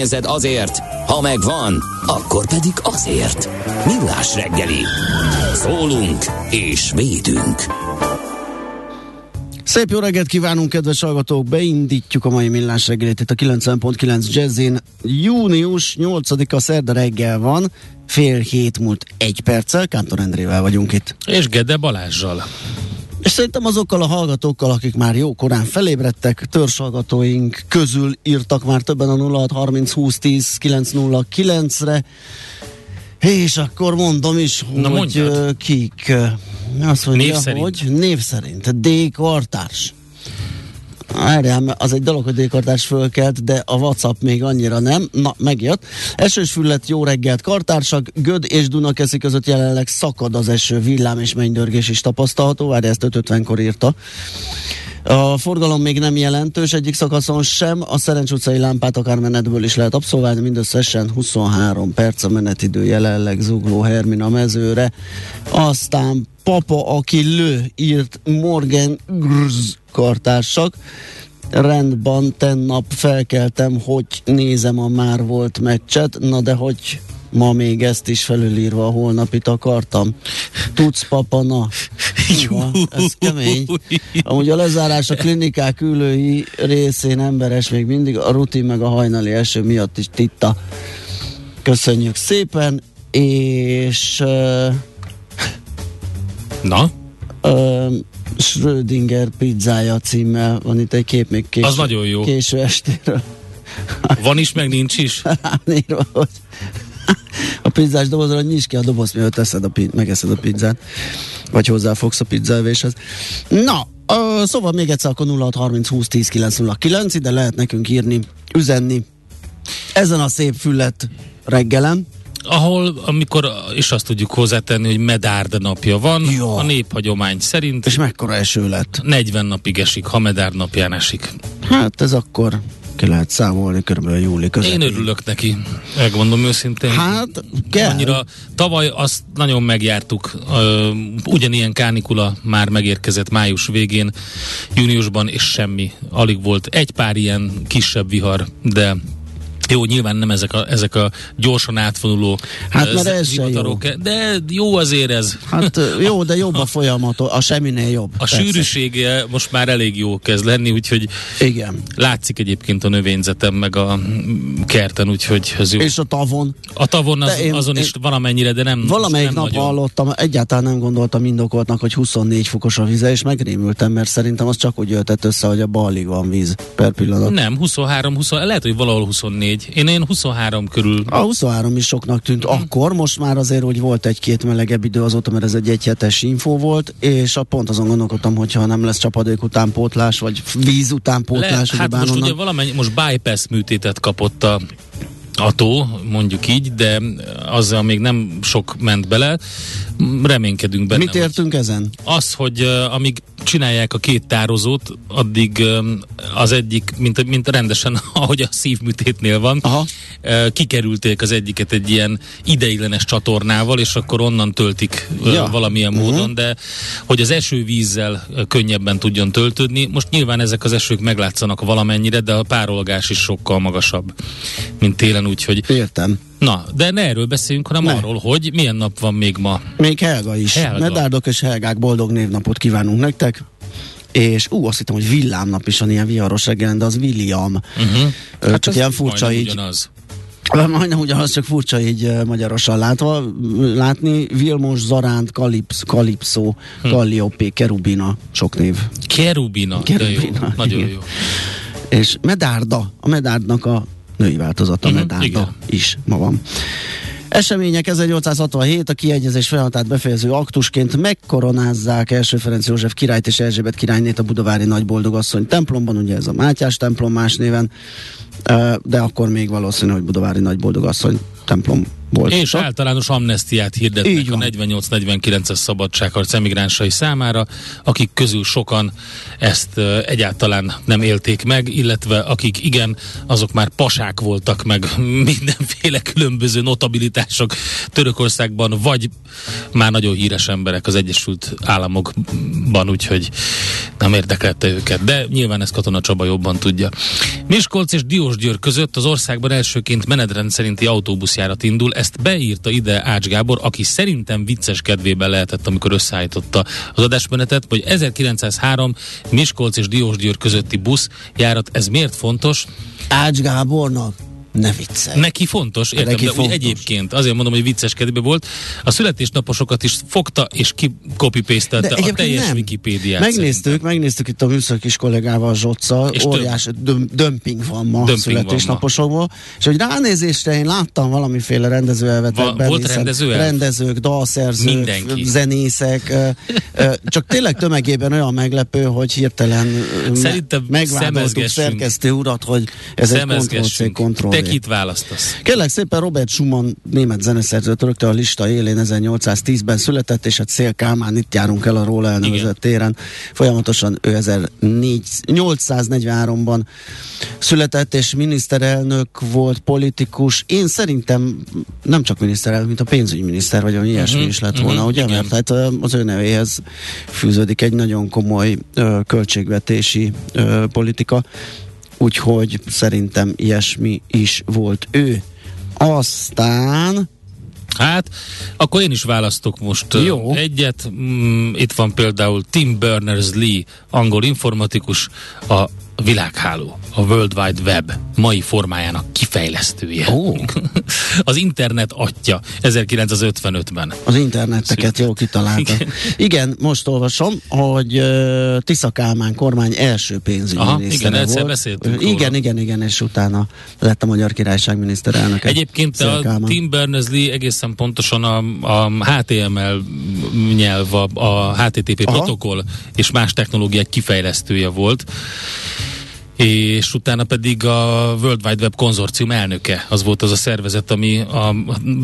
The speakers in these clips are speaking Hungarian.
pénzed azért, ha megvan, akkor pedig azért. Millás reggeli. Szólunk és védünk. Szép jó reggelt kívánunk, kedves hallgatók! Beindítjuk a mai millás reggelit itt a 90.9 Jazzin. Június 8-a szerda reggel van, fél hét múlt egy perccel, Kántor Endrével vagyunk itt. És Gede Balázsjal. És szerintem azokkal a hallgatókkal, akik már jó korán felébredtek, törzshallgatóink közül írtak már többen a 0630 20 10 909-re, és akkor mondom is, Na, hogy mondjad. kik. Azt mondja, Név szerint. hogy név szerint. D. Kartárs. Várjál, az egy dolog, hogy D-kartárs fölkelt, de a WhatsApp még annyira nem. Na, megjött. Esős füllet, jó reggelt, kartársak. Göd és Dunakeszi között jelenleg szakad az eső, villám és mennydörgés is tapasztalható. Várj, ezt 5.50-kor írta. A forgalom még nem jelentős egyik szakaszon sem, a Szerencs utcai lámpát akár menetből is lehet abszolválni, mindösszesen 23 perc a menetidő jelenleg zugló Hermina mezőre. Aztán papa, aki lő, írt Morgan Grz kartársak. Rendben, tennap felkeltem, hogy nézem a már volt meccset, na de hogy ma még ezt is felülírva a holnapit akartam. Tudsz, papa, na. Húha, ez kemény. Amúgy a lezárás a klinikák ülői részén emberes még mindig a rutin meg a hajnali eső miatt is titta. Köszönjük szépen, és uh, Na, uh, Schrödinger pizzája címmel van itt egy kép még késő, Az nagyon jó. késő estéről. van is, meg nincs is. írva, hogy a pizzás dobozra nyisd ki a dobozt, mielőtt eszed a, pi- megeszed a pizzát, vagy hozzáfogsz a pizzávéshez. Na, ö, szóval még egyszer akkor 0630 20 10 909, ide lehet nekünk írni, üzenni. Ezen a szép füllet reggelen, Ahol, amikor, és azt tudjuk hozzátenni, hogy Medárd napja van, Jó. a néphagyomány szerint és mekkora eső lett. 40 napig esik, ha Medárd napján esik. Hát ez akkor ki lehet számolni körülbelül júli közepén. Én örülök neki, megmondom őszintén. Hát, kell. Annyira tavaly azt nagyon megjártuk, ö, ugyanilyen kánikula már megérkezett május végén, júniusban, és semmi. Alig volt egy pár ilyen kisebb vihar, de jó, nyilván nem ezek a, ezek a gyorsan átvonuló Hát, mert ez se zivatarok, de jó azért ez. Hát jó, de jobb a folyamat, a semminél jobb. A persze. sűrűsége most már elég jó kezd lenni, úgyhogy Igen. látszik egyébként a növényzetem, meg a kerten, úgyhogy ez jó. És a tavon. A tavon az, én- azon én- is valamennyire, de nem Valamelyik nem nap nagyon. hallottam, egyáltalán nem gondoltam indokoltnak, hogy 24 fokos a vize, és megrémültem, mert szerintem az csak úgy jöhetett össze, hogy a ballig van víz per pillanat. Nem, 23, 20, lehet, hogy valahol 24. Én, én 23 körül. A 23 is soknak tűnt Mhm. akkor, most már azért úgy volt egy-két melegebb idő azóta, mert ez egy egyhetes info volt, és a pont azon gondolkodtam, hogyha nem lesz csapadék utánpótlás, vagy víz utánpótlás, Le, hát most ugye valamennyi, most bypass műtétet kapott a a tó, mondjuk így, de azzal még nem sok ment bele. Reménykedünk benne. Mit értünk ezen? Az, hogy uh, amíg csinálják a két tározót, addig um, az egyik, mint, mint rendesen, ahogy a szívműtétnél van, Aha. uh, kikerülték az egyiket egy ilyen ideiglenes csatornával, és akkor onnan töltik uh, Ja. valamilyen Mhm. módon, de hogy az esővízzel könnyebben tudjon töltődni. Most nyilván ezek az esők meglátszanak valamennyire, de a párolgás is sokkal magasabb, mint télen, úgyhogy Értem. na, de ne erről beszéljünk, hanem Ne. arról, hogy milyen nap van még ma. Még Helga is. Helga. Medárdok és Helgák boldog névnapot kívánunk nektek. és ú, azt hittem, hogy villámnap is van ilyen viharos reggelen, de az William. Uh-huh. Ö, csak ilyen furcsa így. Ugyanaz. Majdnem ugyanaz, csak furcsa így magyarosan látva. Látni Vilmos, Zaránt, Kalips, Kalipszó, Hm. Calliope, Kerubina, sok név. Kerubina, de jó, Kerubina, nagyon jó. És Medárda, a Medárdnak a női változata, Mhm, Medárda igen. is ma van. Események 1867 a kiegyezés folyamatát befejező aktusként megkoronázzák első Ferenc József királyt és Erzsébet királynét a budavári nagyboldogasszony templomban, ugye ez a Mátyás templom más néven, de akkor még valószínű, hogy budavári nagyboldogasszony templom volt. És általános amnestiát hirdetnek a van. 48-49-es szabadságharc emigránsai számára, akik közül sokan ezt egyáltalán nem élték meg, illetve akik igen, azok már pasák voltak meg mindenféle különböző notabilitások Törökországban, vagy már nagyon híres emberek az Egyesült Államokban, úgyhogy nem érdekelte őket, de nyilván ezt Katona Csaba jobban tudja. Miskolc és Diósgyőr között az országban elsőként menetrend szerinti autóbuszjárat indul, ezt beírta ide Ács Gábor, aki szerintem vicces kedvében lehetett, amikor összeállította az adásmenetet, hogy 1903 Miskolc és Diósgyőr közötti busz járat, ez miért fontos? Ács Gábornak ne viccelj. Neki fontos, értem, Neki de úgy fontos. egyébként azért mondom, hogy vicces kedvébe volt. A születésnaposokat is fogta és copy paste a teljes nem. Wikipédiát. Megnéztük, szerintem. megnéztük itt a műszak kis kollégával, Zsocca, És óriás döm, dömping van ma Dömping születésnaposokból, és hogy ránézésre én láttam valamiféle rendezőelvetekben, volt rendezőelv? rendezők, dalszerzők, Mindenki. zenészek, csak tényleg tömegében olyan meglepő, hogy hirtelen Szerintem megvádoltuk szerkesztő urat, hogy ez egy Szemezgessünk. Ctrl-V. Te kit választasz? Kérlek szépen Robert Schumann, német zeneszerző, rögtön a lista élén 1810-ben született, és a Szél Kálmán itt járunk el a róla elnevezett Igen. téren. Folyamatosan ő 1843-ban született, és miniszterelnök volt, politikus. Én szerintem nem csak miniszterelnök, mint a pénzügyminiszter, vagy valami ilyesmi Mhm, is lett volna, ugye? igen. Mert hát az ő nevéhez fűződik egy nagyon komoly ö, költségvetési ö, politika, úgyhogy szerintem ilyesmi is volt ő. Aztán Hát, akkor én is választok most Jó. egyet. Mm, itt van például Tim Berners-Lee, angol informatikus, a világháló, a World Wide Web mai formájának kifejlesztője. Ó. Az internet atya 1955-ben. az interneteket jól kitalálta. Igen. Igen. most olvasom, hogy uh, Tisza Kálmán kormány első Aha, pénzügyminisztere igen, egyszer volt. beszéltünk Ö, Igen, róla. igen, igen, és utána lett a Magyar Királyság miniszterelnöke. Egyébként Szél a Kálmán. Tim Berners-Lee egészen pontosan a, a HTML nyelv, a, a HTTP Aha. protokoll és más technológiák kifejlesztője volt és utána pedig a World Wide Web konzorcium elnöke. Az volt az a szervezet, ami a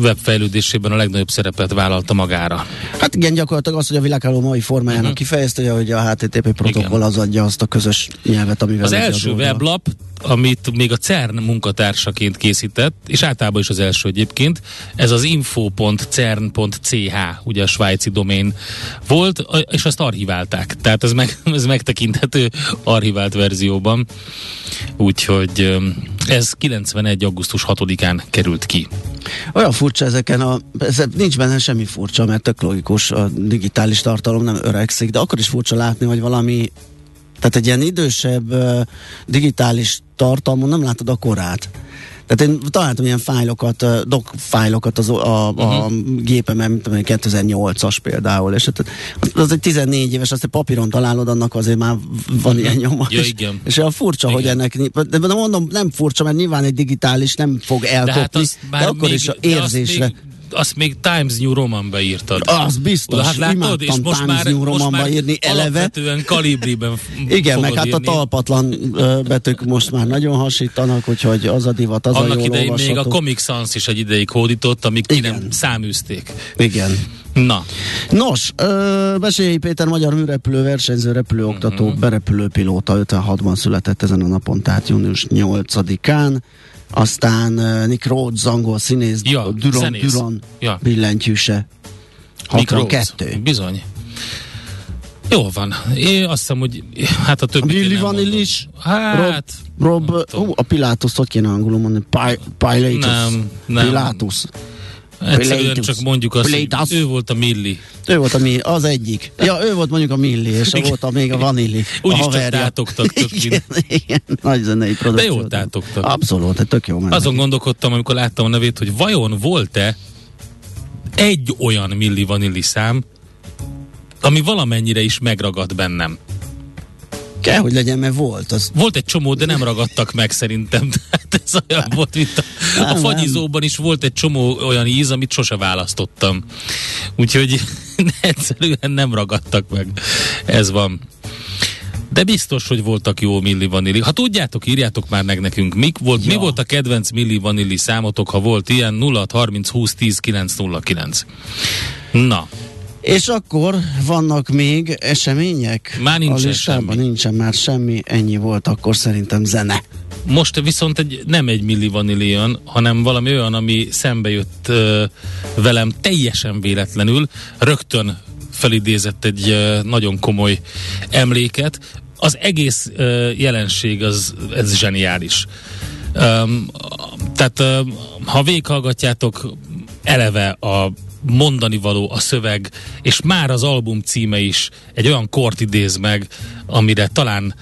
web fejlődésében a legnagyobb szerepet vállalta magára. Hát igen, gyakorlatilag az, hogy a világháló mai formájának uh-huh. kifejezte, hogy a HTTP protokoll az adja azt a közös nyelvet, amivel Az megy első weblap, amit még a CERN munkatársaként készített, és általában is az első egyébként, ez az info.cern.ch, ugye a svájci domén volt, és azt archiválták. Tehát ez, meg, ez megtekinthető archivált verzióban. Úgyhogy ez 91. augusztus 6-án került ki. Olyan furcsa ezeken a... Ez, nincs benne semmi furcsa, mert tök logikus, a digitális tartalom nem öregszik, de akkor is furcsa látni, hogy valami tehát egy ilyen idősebb digitális tartalmon nem látod a korát. Tehát én találtam ilyen fájlokat, doc fájlokat az, a, a uh-huh. gépemen, mint amely 2008-as például, és hát az egy 14 éves, azt egy papíron találod, annak azért már van ilyen nyoma. Ja, és, igen. és olyan furcsa, Igen. hogy ennek, de de mondom, nem furcsa, mert nyilván egy digitális nem fog elkopni, De hát az de akkor még, is a érzésre. még, azt még Times New Romanba írtad. Az biztos, Hát látod, és most Times már, New most Romanba már írni eleve. alapvetően kalibriben Igen, meg hát a írni. talpatlan ö, betűk most már nagyon hasítanak, úgyhogy az a divat, az a Annak jól idején még a olvasható. Comic Sans is egy ideig hódított, amíg ki Igen. nem száműzték. Igen. Na, Nos, Besélyi Péter magyar műrepülő versenyző repülőoktató, Mhm. uh-huh. berepülőpilóta 56-ban született ezen a napon, tehát június 8-án. Aztán Nick Rhodes, angol színész, Ja, Duron, zenész. Duron Ja. billentyűse. Nick Rhodes. 62. Bizony. Jó van. Én azt hiszem, hogy hát a többi. Billy Vanilli is? Hát, Rob, tudom. hú, a Pilátus, hogy kéne angolul mondani? Pi- Pilatus. Nem, nem. Pilátus. Egyszerűen Pilatus. csak mondjuk azt, Pilatus. ő volt a Milli. Ő volt a mi, az egyik. Ja, ő volt mondjuk a Milli, és a volt a még a Vanilli. Úgy a is csak tátogtak tök igen, igen, nagy zenei produkció. jól tátogtak. Abszolút, tök jó mennek. Azon gondolkodtam, amikor láttam a nevét, hogy vajon volt-e egy olyan Milli Vanilli szám, ami valamennyire is megragad bennem. Kell, hogy legyen, mert volt. Az... Volt egy csomó, de nem ragadtak meg szerintem. Tehát ez olyan volt, mint a, a Nem, fagyizóban is volt egy csomó olyan íz, amit sose választottam. Úgyhogy egyszerűen nem ragadtak meg. Ez van. De biztos, hogy voltak jó Milli Vanilli. Ha tudjátok, írjátok már meg nekünk, mik volt, ja. mi volt a kedvenc Milli Vanilli számotok, ha volt ilyen 0 30 20 10 909. Na, És akkor vannak még események? Már nincsen semmi. nincsen már semmi, ennyi volt akkor szerintem zene. Most viszont egy, nem egy Milli Vanilli jön, hanem valami olyan, ami szembe jött ö, velem teljesen véletlenül, rögtön felidézett egy ö, nagyon komoly emléket. Az egész ö, jelenség az ez zseniális. Um, tehát um, ha végighallgatjátok eleve a mondani való a szöveg, és már az album címe is egy olyan kort idéz meg, amire talán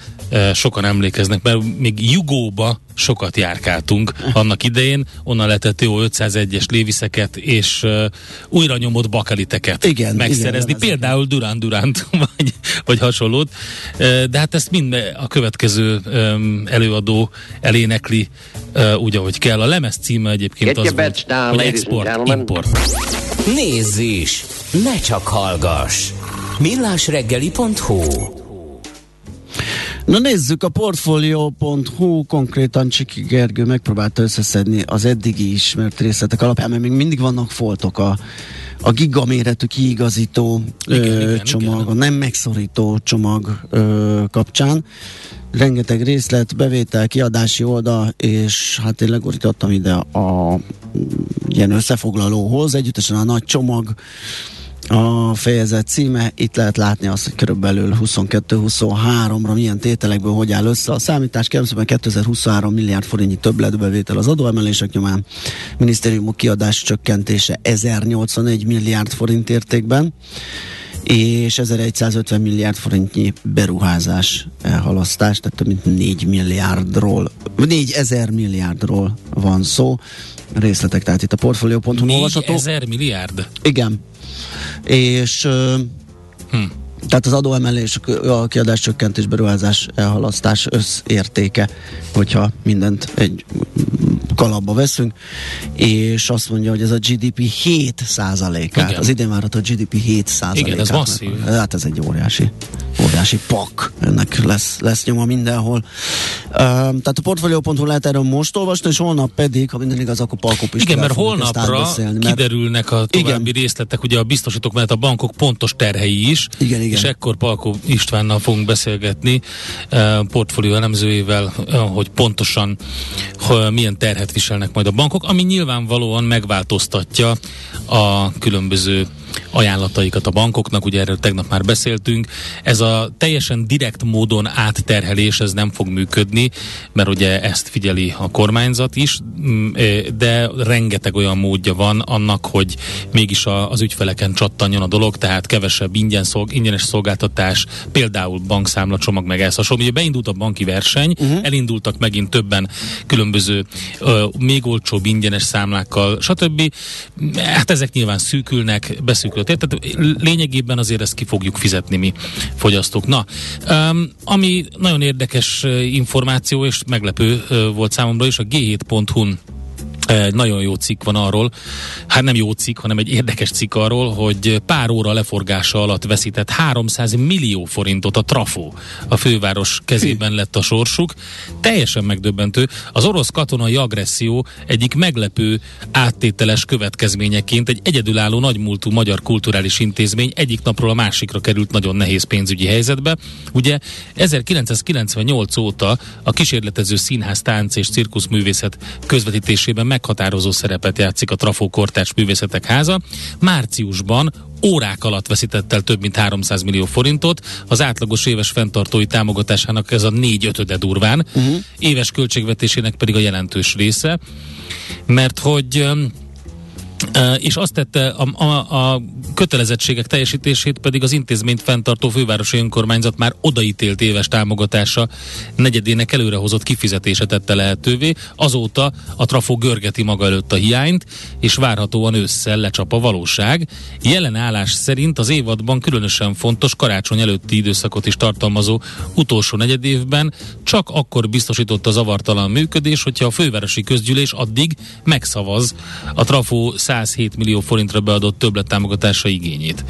sokan emlékeznek, mert még Jugóba sokat járkáltunk annak idején, onnan lehetett jó 501-es léviszeket és uh, újra nyomott bakeliteket Igen, megszerezni, igen, például Durán Duránt, vagy, vagy hasonlót. Uh, De hát ezt mind a következő um, előadó elénekli uh, úgy, ahogy kell. A lemez címe egyébként Get az volt, down, hogy export, import. Nézz is! Ne csak hallgass! millásreggeli.hu Na nézzük, a Portfolio.hu konkrétan Csiki Gergő megpróbálta összeszedni az eddigi ismert részletek alapján, mert még mindig vannak foltok a, a gigaméretű kiigazító Igen, ö, igen, csomag, igen. a nem megszorító csomag ö, kapcsán. Rengeteg részlet, bevétel, kiadási oldal, és hát én legorítottam ide a ilyen összefoglalóhoz, együttesen a nagy csomag, a fejezet címe, itt lehet látni azt, hogy körülbelül 22-23-ra milyen tételekből hogy áll össze a számítás. Kérem 2023 milliárd forintnyi többletbevétel az adóemelések nyomán, minisztériumok kiadás csökkentése 1081 milliárd forint értékben, és 1150 milliárd forintnyi beruházás elhalasztás, tehát több mint 4 milliárdról, 4 ezer milliárdról van szó. Részletek, tehát itt a portfolio.hu olvasható. 4000 milliárd? Igen. És Hm. Tehát az adóemelés, a kiadás csökkentés, beruházás, elhalasztás összértéke, hogyha mindent egy kalapba veszünk, és azt mondja, hogy ez a GDP 7 százalékát, az idén várható GDP 7 százalékát. Igen, ez masszív. Hát ez egy óriási, óriási pak, ennek lesz, lesz nyoma mindenhol. Uh, tehát a portfolio.hu lehet erről most olvasni, és holnap pedig, ha minden igaz, akkor Palkó Igen, mert holnapra átbeszélni, mert kiderülnek a további Igen. részletek, ugye a biztosítók mellett a bankok pontos terhei is, Igen, igen. És ekkor Palkó Istvánnal fogunk beszélgetni, eh, portfólió elemzőjével, eh, hogy pontosan hogy milyen terhet viselnek majd a bankok, ami nyilvánvalóan megváltoztatja a különböző ajánlataikat a bankoknak, ugye erről tegnap már beszéltünk. Ez a teljesen direkt módon átterhelés, ez nem fog működni, mert ugye ezt figyeli a kormányzat is, mm, eh, de rengeteg olyan módja van annak, hogy mégis a, az ügyfeleken csattanjon a dolog, tehát kevesebb ingyen szolg, ingyenes szolgáltatás, például bankszámlacsomag meg ez hasonló. Ugye beindult a banki verseny, uh-huh. elindultak megint többen különböző ö, még olcsóbb ingyenes számlákkal, stb. Hát ezek nyilván szűkülnek, beszűkülött. Tehát lényegében azért ezt ki fogjuk fizetni mi fogyasztók. Na, um, ami nagyon érdekes ö, információ és meglepő ö, volt számomra is, a g7.hu-n egy nagyon jó cikk van arról, hát nem jó cikk, hanem egy érdekes cikk arról, hogy pár óra leforgása alatt veszített 300 millió forintot a Trafo. A főváros kezében lett a sorsuk. Teljesen megdöbbentő. Az orosz katonai agresszió egyik meglepő áttételes következményeként egy egyedülálló nagymúltú magyar kulturális intézmény egyik napról a másikra került nagyon nehéz pénzügyi helyzetbe. Ugye 1998 óta a kísérletező színház, tánc és cirkuszművészet közvetítésében meghatározó szerepet játszik a Trafó Kortárs Művészetek Háza. Márciusban órák alatt veszített el több mint 300 millió forintot, az átlagos éves fenntartói támogatásának ez a négy ötöde durván, uh-huh. éves költségvetésének pedig a jelentős része, mert hogy és azt tette a, a, a kötelezettségek teljesítését pedig az intézményt fenntartó fővárosi önkormányzat már odaítélt éves támogatása negyedének előrehozott kifizetése tette lehetővé. Azóta a trafó görgeti maga előtt a hiányt, és várhatóan ősszel lecsap a valóság. Jelen állás szerint az évadban különösen fontos karácsony előtti időszakot is tartalmazó utolsó negyedévben csak akkor biztosított a zavartalan működés, hogyha a fővárosi közgyűlés addig megszavaz a trafó 107 millió forintra beadott többlettámogatása igényét.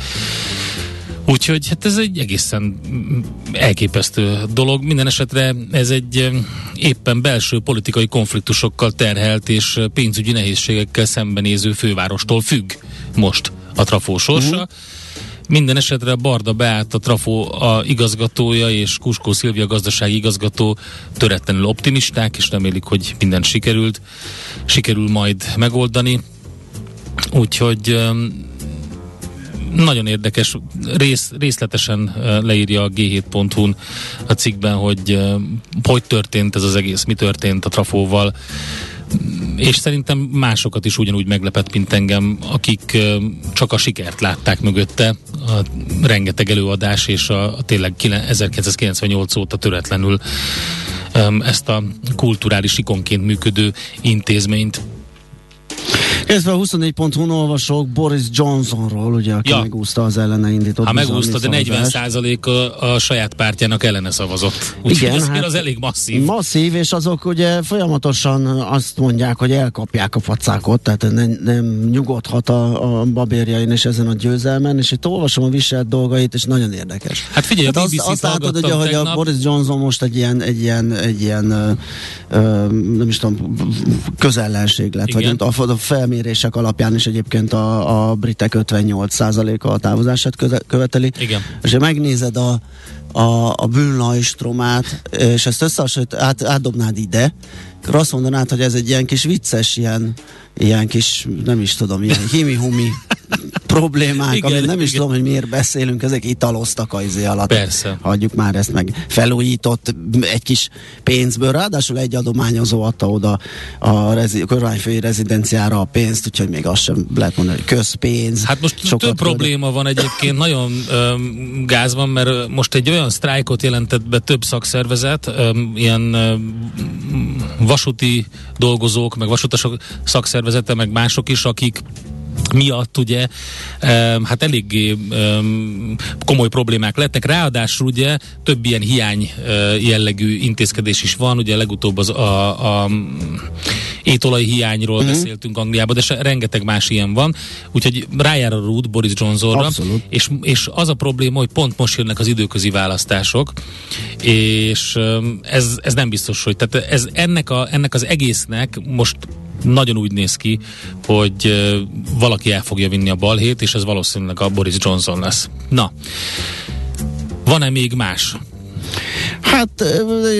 Úgyhogy hát ez egy egészen elképesztő dolog. Minden esetre ez egy éppen belső politikai konfliktusokkal terhelt és pénzügyi nehézségekkel szembenéző fővárostól függ most a trafó sorsa. Uh-huh. Minden esetre Barda Beát, a Trafó a igazgatója és Kuskó Szilvia gazdasági igazgató töretlenül optimisták, és remélik, hogy minden sikerült, sikerül majd megoldani. Úgyhogy nagyon érdekes, rész, részletesen leírja a G7.hu-n a cikkben, hogy hogy történt ez az egész, mi történt a trafóval, és szerintem másokat is ugyanúgy meglepett, mint engem, akik csak a sikert látták mögötte, a rengeteg előadás és a, a tényleg 1998 óta töretlenül ezt a kulturális ikonként működő intézményt Kezdve a 24.hu olvasok Boris Johnsonról, ugye, aki ja. megúszta az ellene indított Ha megúszta, de 40 a, a saját pártjának ellene szavazott. Úgyhogy Igen, ez hát az elég masszív. Masszív, és azok ugye folyamatosan azt mondják, hogy elkapják a facákot, tehát nem, nem nyugodhat a, a babérjain és ezen a győzelmen, és itt olvasom a viselt dolgait, és nagyon érdekes. Hát figyelj, hát azt, azt látod, ugye, hogy a Boris Johnson most egy ilyen, egy ilyen, egy ilyen ö, ö, nem is tudom, közellenség lett, Igen. vagy a, a felmérés felmérések alapján is egyébként a, a britek 58%-a a távozását követeli. Igen. És ha megnézed a, a, a bűnlajstromát, és ezt összehasonlít, át, átdobnád ide, akkor azt mondanád, hogy ez egy ilyen kis vicces, ilyen, ilyen kis, nem is tudom, ilyen himi-humi problémák, igen, amit nem is igen. tudom, hogy miért beszélünk, ezek italoztak a izé alatt. Persze. Hagyjuk már ezt meg. Felújított egy kis pénzből, ráadásul egy adományozó adta oda a, rezi, kormányfői rezidenciára a pénzt, úgyhogy még azt sem lehet mondani, hogy közpénz. Hát most több több probléma van egyébként, nagyon öm, gáz van, mert most egy olyan sztrájkot jelentett be több szakszervezet, öm, ilyen öm, vasúti dolgozók, meg vasutasok szakszervezete, meg mások is, akik miatt ugye hát eléggé komoly problémák lettek. Ráadásul ugye több ilyen hiány jellegű intézkedés is van, ugye legutóbb az a, a étolaj hiányról uh-huh. beszéltünk Angliában, de se, rengeteg más ilyen van. Úgyhogy rájár a rút Boris Johnsonra, és, és az a probléma, hogy pont most jönnek az időközi választások, és ez, ez nem biztos, hogy tehát ez ennek, a, ennek az egésznek most nagyon úgy néz ki, hogy valaki el fogja vinni a balhét, és ez valószínűleg a Boris Johnson lesz. Na, van-e még más? Hát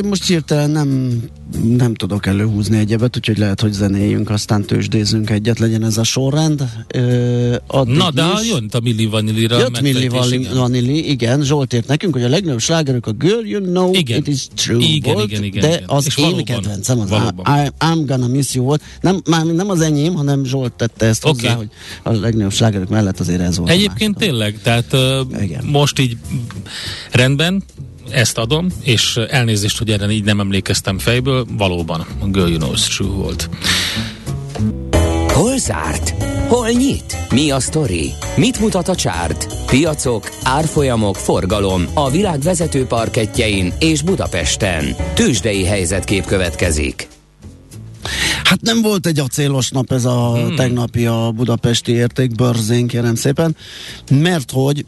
most hirtelen nem nem tudok előhúzni egyebet, úgyhogy lehet, hogy zenéljünk, aztán tőzsdézzünk egyet, legyen ez a sorrend. Ö, Na, de is. jön a Milli Vanillira. Jött Milli Vanilli, igen. Zsolt ért nekünk, hogy a legnagyobb slágerük a Girl You Know igen. It Is True igen, volt, igen, igen, de igen. az És én valóban, kedvencem az I, I'm Gonna Miss You volt. Nem, már nem az enyém, hanem Zsolt tette ezt okay. hozzá, hogy a legnagyobb slágerük mellett azért ez volt. Egyébként tényleg, tehát uh, most így rendben, ezt adom, és elnézést, hogy erre így nem emlékeztem fejből, valóban a Girl You Know True volt. Hol zárt? Hol nyit? Mi a sztori? Mit mutat a csárt? Piacok, árfolyamok, forgalom a világ vezető parketjein és Budapesten. Tősdei helyzetkép következik. Hát nem volt egy acélos nap ez a hmm. tegnapi a budapesti értékbörzén, kérem szépen, mert hogy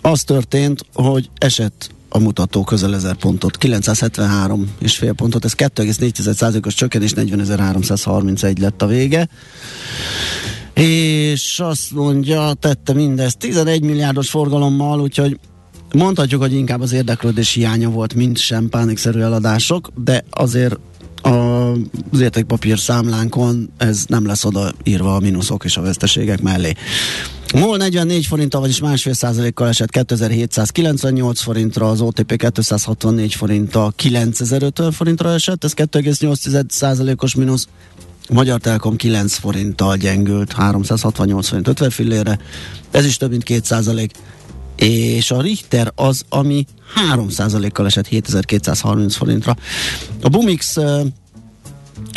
az történt, hogy esett a mutató közel 1000 pontot, 973 és fél pontot, ez 2,4%-os csökkenés, 40.331 lett a vége. És azt mondja, tette mindezt 11 milliárdos forgalommal, úgyhogy mondhatjuk, hogy inkább az érdeklődés hiánya volt, mint sem pánikszerű eladások, de azért az értékpapír számlánkon ez nem lesz odaírva a mínuszok és a veszteségek mellé. MOL 44 forinttal, vagyis másfél százalékkal esett 2798 forintra, az OTP 264 forinttal 9050 forintra esett, ez 2,8 százalékos mínusz. Magyar Telekom 9 forinttal gyengült, 368 forint 50 fillére, ez is több mint 2 százalék, és a Richter az, ami 3 kal esett 7230 forintra. A Bumix uh,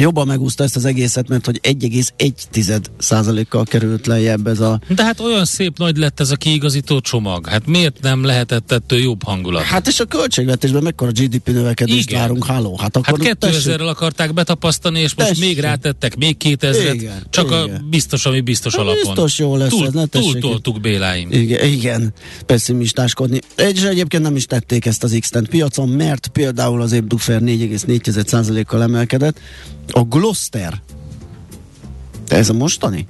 jobban megúszta ezt az egészet, mert hogy 1,1% kal került lejjebb ez a... De hát olyan szép nagy lett ez a kiigazító csomag. Hát miért nem lehetett ettől jobb hangulat? Hát és a költségvetésben mekkora GDP növekedést Igen. várunk, háló. Hát, akkor Hát 2000-rel akarták betapasztani, és most Tessék. még rátettek még 2000 Igen, csak a igen. biztos, ami biztos Hát alapon. biztos jó lesz Túl, ez, ne túltoltuk Béláim. Igen, igen, pessimistáskodni. És egyébként nem is tették ezt az x piacon, mert például az Ebdufer 4,4%-kal emelkedett. A Gloster, ez a mostani?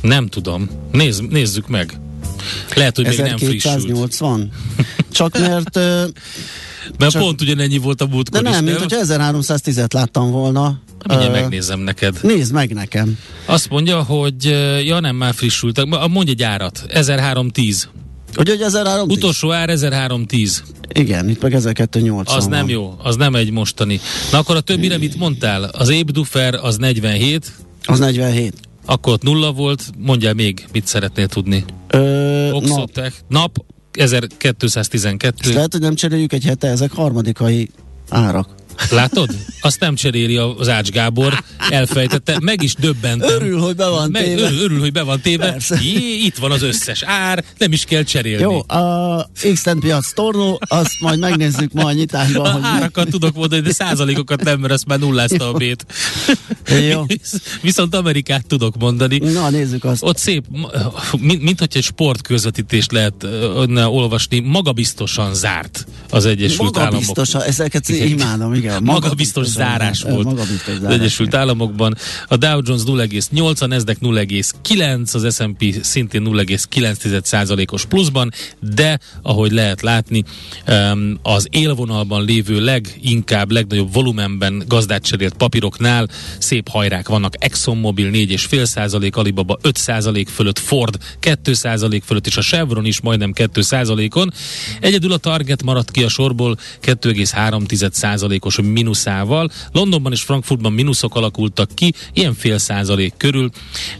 Nem tudom. Nézz, nézzük meg. Lehet, hogy még nem frissült. 1280? Csak mert, Mert csak- pont ugyanennyi volt a de múltkor nem, is, mint hogy 1310-et láttam volna. Mindjárt Ö, megnézem neked. Nézd meg nekem. Azt mondja, hogy ja nem, már frissültek. Mondj egy árat. 1310. Ugye, hogy 1310? Utolsó ár 1310. Igen, itt meg 1280 Az nem jó, az nem egy mostani. Na akkor a többire mit mondtál? Az Ébdufer az 47, Az 47. akkor ott nulla volt. Mondjál még, mit szeretnél tudni. Ö, na, Oxotec, nap 1212. lehet, hogy nem cseréljük egy hete, ezek harmadikai árak. Látod? Azt nem cseréli az Ács Gábor, elfejtette, meg is döbbentem. Örül, hogy be van meg, téve. Örül, örül, hogy be van téve. Persze. Jé, itt van az összes ár, nem is kell cserélni. Jó, a x piac tornó, azt majd megnézzük ma a nyitásban, hogy A árakat tudok mondani, de százalékokat nem, mert azt már nullázta a bét. Jó. Viszont Amerikát tudok mondani. Na, nézzük azt. Ott szép, mint, mint hogy egy sportközvetítést lehet olvasni, magabiztosan zárt az Egyesült Államok. Magabiztos, ezeket imádom, igen. Magabiztos zárás volt Magabiztos az zárás. Egyesült igen. Államokban. A Dow Jones 0,8, a Nasdaq 0,9, az S&P szintén 0,9%-os pluszban, de ahogy lehet látni, az élvonalban lévő leginkább, legnagyobb volumenben gazdát cserélt papíroknál szép hajrák vannak. ExxonMobil 4,5%, Alibaba 5% fölött, Ford 2% fölött, és a Chevron is majdnem 2%-on. Egyedül a Target maradt ki a sorból 2,3%-os mínuszával. Londonban és Frankfurtban mínuszok alakultak ki, ilyen fél százalék körül,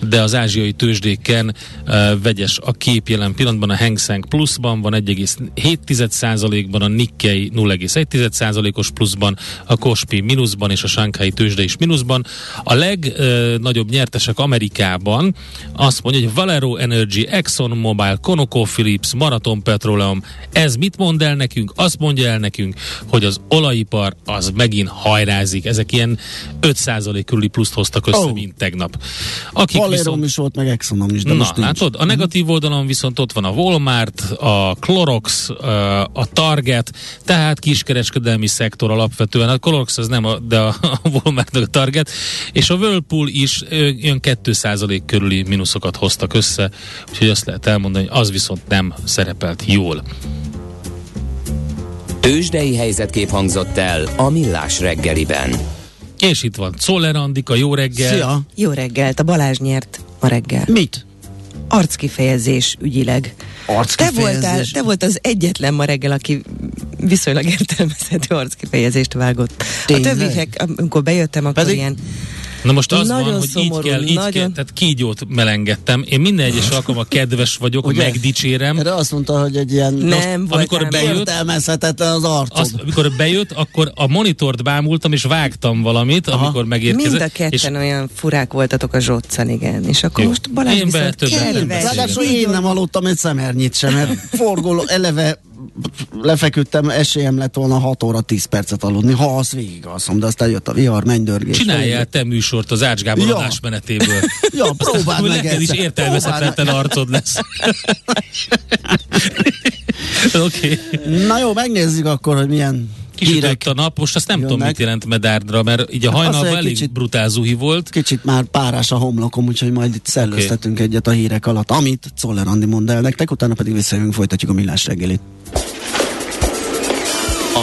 de az ázsiai tőzsdéken uh, vegyes a kép jelen pillanatban. A Hang Seng pluszban van 1,7%-ban, a Nikkei 0,1%-os pluszban, a Kospi mínuszban és a Shanghai tőzsde is mínuszban. A legnagyobb nyertesek Amerikában azt mondja, hogy Valero Energy, Exxon Mobil, ConocoPhillips, Marathon Petroleum, ez mit mond el nekünk? Azt mondja el nekünk, hogy az olajipar az megint hajrázik. Ezek ilyen 5% körüli pluszt hoztak össze, oh. mint tegnap. Akik Valérom viszont... is volt, meg Exxonom is, de Na, most nincs. látod? A negatív oldalon viszont ott van a Walmart, a Clorox, a Target, tehát kiskereskedelmi szektor alapvetően. A Clorox az nem, a, de a, Walmart a Target, és a Whirlpool is ö, olyan 2% körüli mínuszokat hoztak össze, úgyhogy azt lehet elmondani, hogy az viszont nem szerepelt jól. Tőzsdei helyzetkép hangzott el a Millás reggeliben. És itt van Czoller Andika, jó reggel! Szia! Jó reggelt, a Balázs nyert ma reggel. Mit? Arckifejezés ügyileg. Te Arckifejezés. voltál, te volt az egyetlen ma reggel, aki viszonylag értelmezhető arckifejezést vágott. Tényleg? A többiek, amikor bejöttem, akkor Pedig- ilyen Na most az Nagyon van, hogy szomorú, így kell, így nagyon. kell, tehát kígyót melengettem. Én minden egyes alkalommal kedves vagyok, Ugye? megdicsérem. Erre azt mondta, hogy egy ilyen nem amikor voltál bejött- értelmezhetetlen az arcod. Azt, amikor bejött, akkor a monitort bámultam, és vágtam valamit, Aha. amikor megérkezett. Mind a ketten és olyan furák voltatok a zsoccan, igen. És akkor Jó. most Balázs Én viszont kedves. Ráadásul én nem aludtam egy szemernyit sem, mert forgoló eleve lefeküdtem, esélyem lett volna 6 óra 10 percet aludni, ha azt végig alszom, de aztán jött a vihar, mennydörgés. Csináljál te műsort az Ács Gábor Ja. adásmenetéből. Ja, próbáld meg neked is értelmezhetetlen arcod lesz. Oké. okay. Na jó, megnézzük akkor, hogy milyen Kisütött a nap, most azt nem tudom, jönnek. mit jelent medárdra, mert így a Hát hajnalban elég kicsit- brutál zuhi volt. Kicsit már párás a homlokom, úgyhogy majd itt szellőztetünk egyet a hírek alatt, amit Czoller Andi mond el nektek, utána pedig visszajövünk, folytatjuk a millás reggelit.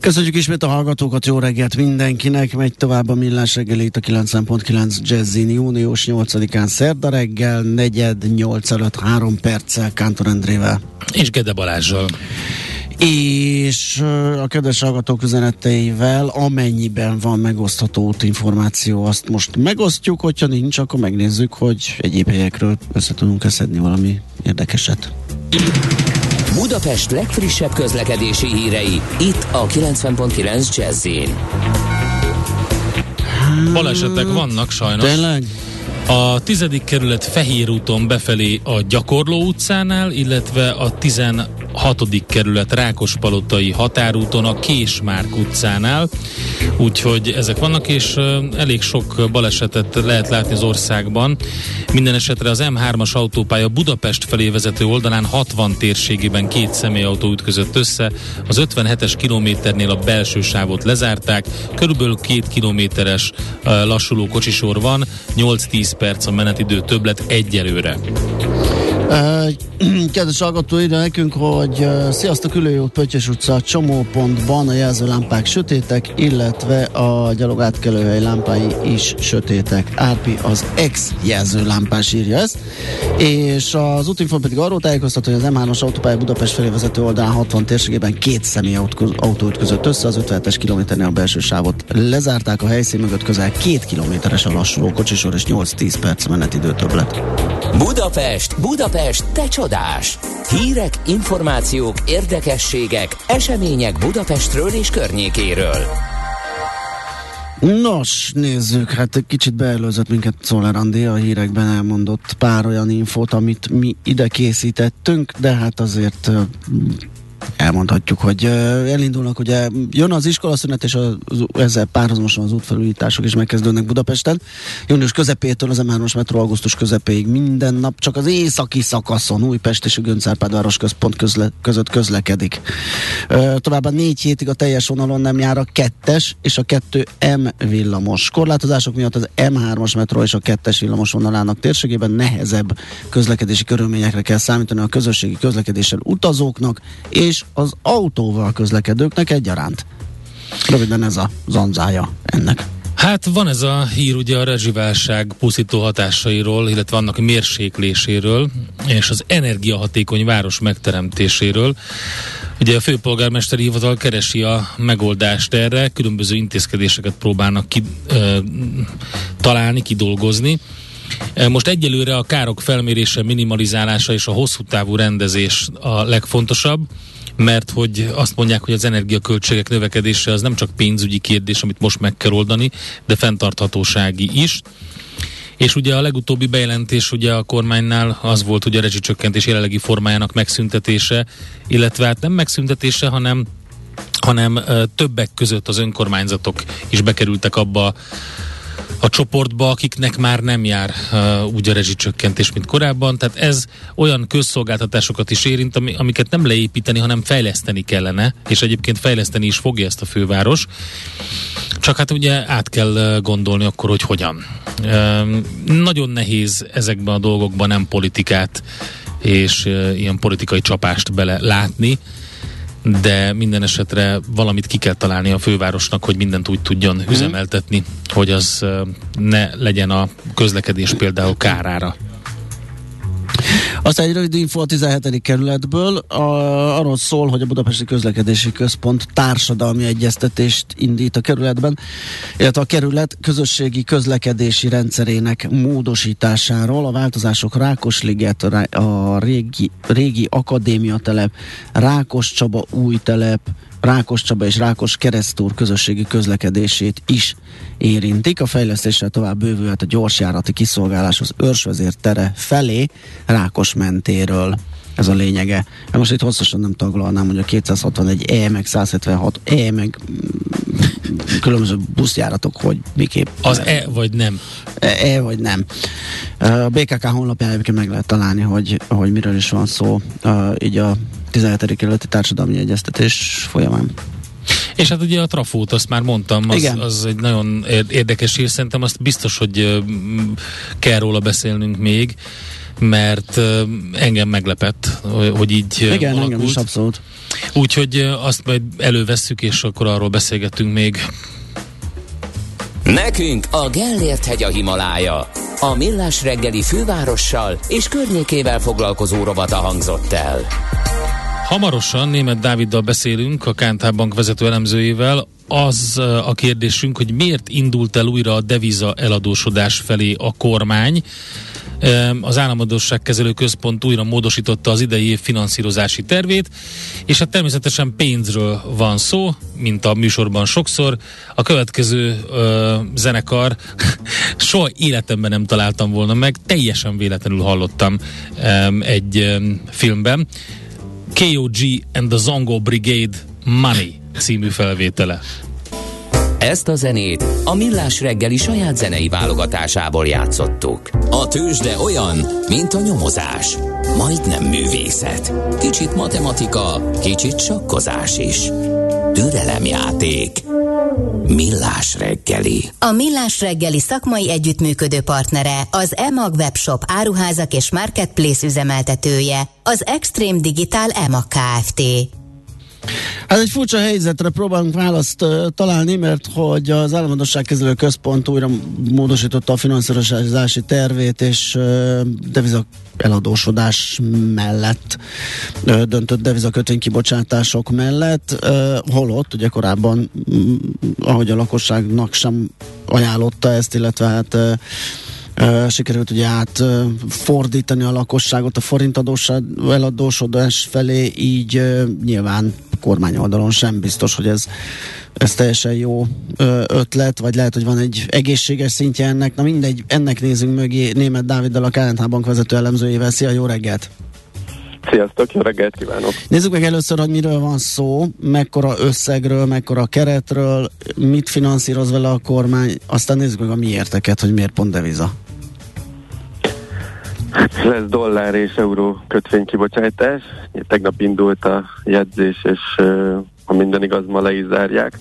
Köszönjük ismét a hallgatókat, jó reggelt mindenkinek, megy tovább a millás reggel itt a 9.9 Jazzin június 8-án szerda reggel, negyed 8 előtt 3 perccel Kántor Endrével. És Gede Balázsral és a kedves hallgatók üzeneteivel, amennyiben van megosztható információ, azt most megosztjuk, hogyha nincs, akkor megnézzük, hogy egyéb helyekről össze tudunk szedni valami érdekeset. Budapest legfrissebb közlekedési hírei, itt a 90.9 jazz Balesetek vannak sajnos. Tényleg? A tizedik kerület Fehér úton befelé a Gyakorló utcánál, illetve a 16. kerület Rákospalotai határúton a Késmárk utcánál. Úgyhogy ezek vannak, és elég sok balesetet lehet látni az országban. Minden esetre az M3-as autópálya Budapest felé vezető oldalán 60 térségében két személyautó ütközött össze. Az 57-es kilométernél a belső sávot lezárták. Körülbelül két kilométeres lassuló kocsisor van, 8-10 perc a menetidő többlet egyelőre. Kedves hallgató, ide nekünk, hogy sziasztok, Ülőjót, Pöttyös utca, csomópontban a jelzőlámpák sötétek, illetve a gyalogátkelőhely lámpái is sötétek. Árpi az ex jelzőlámpás írja ezt, és az útinfon pedig arról tájékoztat, hogy az M3-as autópálya Budapest felé vezető oldalán 60 térségében két személy autó ütközött össze, az 57-es kilométernél a belső sávot lezárták, a helyszín mögött közel két kilométeres a lassuló kocsisor és 8-10 perc menetidő többlet. Budapest, Budapest, te csodás! Hírek, információk, érdekességek, események Budapestről és környékéről. Nos, nézzük, hát egy kicsit beelőzött minket Szoller Andi a hírekben elmondott pár olyan infót, amit mi ide készítettünk, de hát azért elmondhatjuk, hogy elindulnak, ugye jön az iskolaszünet, és az, ezzel párhuzamosan az útfelújítások is megkezdődnek Budapesten. Június közepétől az M3-as metró augusztus közepéig minden nap csak az északi szakaszon Újpest és a Göncárpád központ közle, között közlekedik. Továbbá négy hétig a teljes vonalon nem jár a kettes és a kettő M villamos. Korlátozások miatt az M3-as metró és a kettes villamos vonalának térségében nehezebb közlekedési körülményekre kell számítani a közösségi közlekedéssel utazóknak és az autóval közlekedőknek egyaránt. Röviden ez a zanzája ennek. Hát van ez a hír ugye a rezsiválság pusztító hatásairól, illetve annak mérsékléséről, és az energiahatékony város megteremtéséről. Ugye a főpolgármesteri hivatal keresi a megoldást erre, különböző intézkedéseket próbálnak ki, ö, találni, kidolgozni. Most egyelőre a károk felmérése, minimalizálása és a hosszú távú rendezés a legfontosabb mert hogy azt mondják, hogy az energiaköltségek növekedése az nem csak pénzügyi kérdés, amit most meg kell oldani, de fenntarthatósági is. És ugye a legutóbbi bejelentés ugye a kormánynál az volt, hogy a rezsicsökkentés jelenlegi formájának megszüntetése, illetve hát nem megszüntetése, hanem hanem többek között az önkormányzatok is bekerültek abba a csoportba, akiknek már nem jár uh, úgy a rezsicsökkentés, mint korábban. Tehát ez olyan közszolgáltatásokat is érint, ami, amiket nem leépíteni, hanem fejleszteni kellene, és egyébként fejleszteni is fogja ezt a főváros. Csak hát ugye át kell gondolni akkor, hogy hogyan. Uh, nagyon nehéz ezekben a dolgokban nem politikát és uh, ilyen politikai csapást bele látni, de minden esetre valamit ki kell találni a fővárosnak, hogy mindent úgy tudjon hmm. üzemeltetni, hogy az ne legyen a közlekedés például kárára. Aztán egy rövid info a 17. kerületből, a, arról szól, hogy a Budapesti Közlekedési Központ társadalmi egyeztetést indít a kerületben, illetve a kerület közösségi közlekedési rendszerének módosításáról. A változások Rákosliget, a régi, régi akadémia telep, Rákos Csaba új telep, Rákos Csaba és Rákos Keresztúr közösségi közlekedését is érintik. A fejlesztésre tovább bővülhet a gyorsjárati kiszolgálás az őrsvezér tere felé Rákos mentéről. Ez a lényege. Most itt hosszasan nem taglalnám, hogy a 261 E meg 176 E meg különböző buszjáratok, hogy miképp. Az E vagy nem? E, e vagy nem. A BKK honlapján egyébként meg lehet találni, hogy, hogy miről is van szó, így a 17. kerületi társadalmi egyeztetés folyamán. És hát ugye a trafót, azt már mondtam, az, az egy nagyon érdekes hír, szerintem azt biztos, hogy kell róla beszélnünk még, mert engem meglepett, hogy így Igen, alakult. engem is abszolút. Úgyhogy azt majd elővesszük, és akkor arról beszélgetünk még. Nekünk a Gellért hegy a Himalája. A Millás reggeli fővárossal és környékével foglalkozó rovata hangzott el. Hamarosan német Dáviddal beszélünk, a Kántár Bank vezető elemzőjével. Az a kérdésünk, hogy miért indult el újra a deviza eladósodás felé a kormány. Az Államadóságkezelő Központ újra módosította az idei év finanszírozási tervét, és hát természetesen pénzről van szó, mint a műsorban sokszor. A következő ö, zenekar soha életemben nem találtam volna meg, teljesen véletlenül hallottam ö, egy ö, filmben. KOG and the Zongo Brigade Money című felvétele. Ezt a zenét a Millás reggeli saját zenei válogatásából játszottuk. A tőzsde olyan, mint a nyomozás. Majdnem művészet. Kicsit matematika, kicsit sakkozás is. Türelemjáték. Millás reggeli. A Millás reggeli szakmai együttműködő partnere az EMAG webshop áruházak és marketplace üzemeltetője, az Extreme Digital EMAG Kft. Hát egy furcsa helyzetre próbálunk választ uh, találni, mert hogy az államadosságkezelő központ újra módosította a finanszírozási tervét, és uh, deviza eladósodás mellett uh, döntött devizakötvény kibocsátások mellett, holott ugye korábban, uh, ahogy a lakosságnak sem ajánlotta ezt, illetve hát sikerült ugye átfordítani a lakosságot a forint eladósodás felé, így nyilván kormány oldalon sem biztos, hogy ez, ez teljesen jó ötlet, vagy lehet, hogy van egy egészséges szintje ennek. Na mindegy, ennek nézünk mögé német Dáviddal a KNH Bank vezető elemzőjével. Szia, jó reggelt! Sziasztok, jó reggelt kívánok! Nézzük meg először, hogy miről van szó, mekkora összegről, mekkora keretről, mit finanszíroz vele a kormány, aztán nézzük meg a miérteket, hogy miért pont deviza. Lesz dollár és euró kötvénykibocsátás. Tegnap indult a jegyzés, és ha minden igaz, ma le is zárják.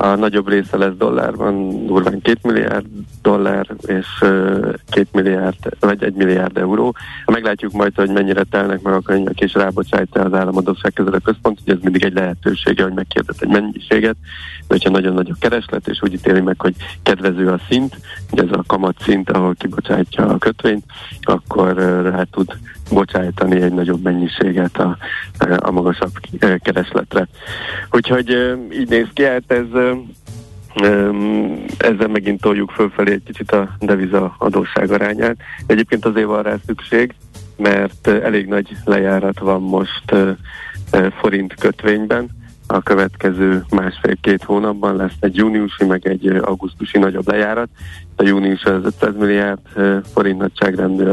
A nagyobb része lesz dollárban, durván 2 milliárd dollár és 2 milliárd, vagy 1 milliárd euró. Meglátjuk majd, hogy mennyire telnek meg a könyvek, és rábocsátja az államadóság kezelő központ, hogy ez mindig egy lehetősége, hogy megkérdez egy mennyiséget, de hogyha nagyon nagy a kereslet, és úgy ítéli meg, hogy kedvező a szint, ugye ez a kamat szint, ahol kibocsátja a kötvényt, akkor rá tud bocsájtani egy nagyobb mennyiséget a, a magasabb keresletre. Úgyhogy így néz ki, hát ez ezzel megint toljuk fölfelé egy kicsit a deviza adósság arányát. Egyébként azért van rá szükség, mert elég nagy lejárat van most forint kötvényben, a következő másfél-két hónapban lesz egy júniusi, meg egy augusztusi nagyobb lejárat. A június az 500 milliárd forint nagyságrendű,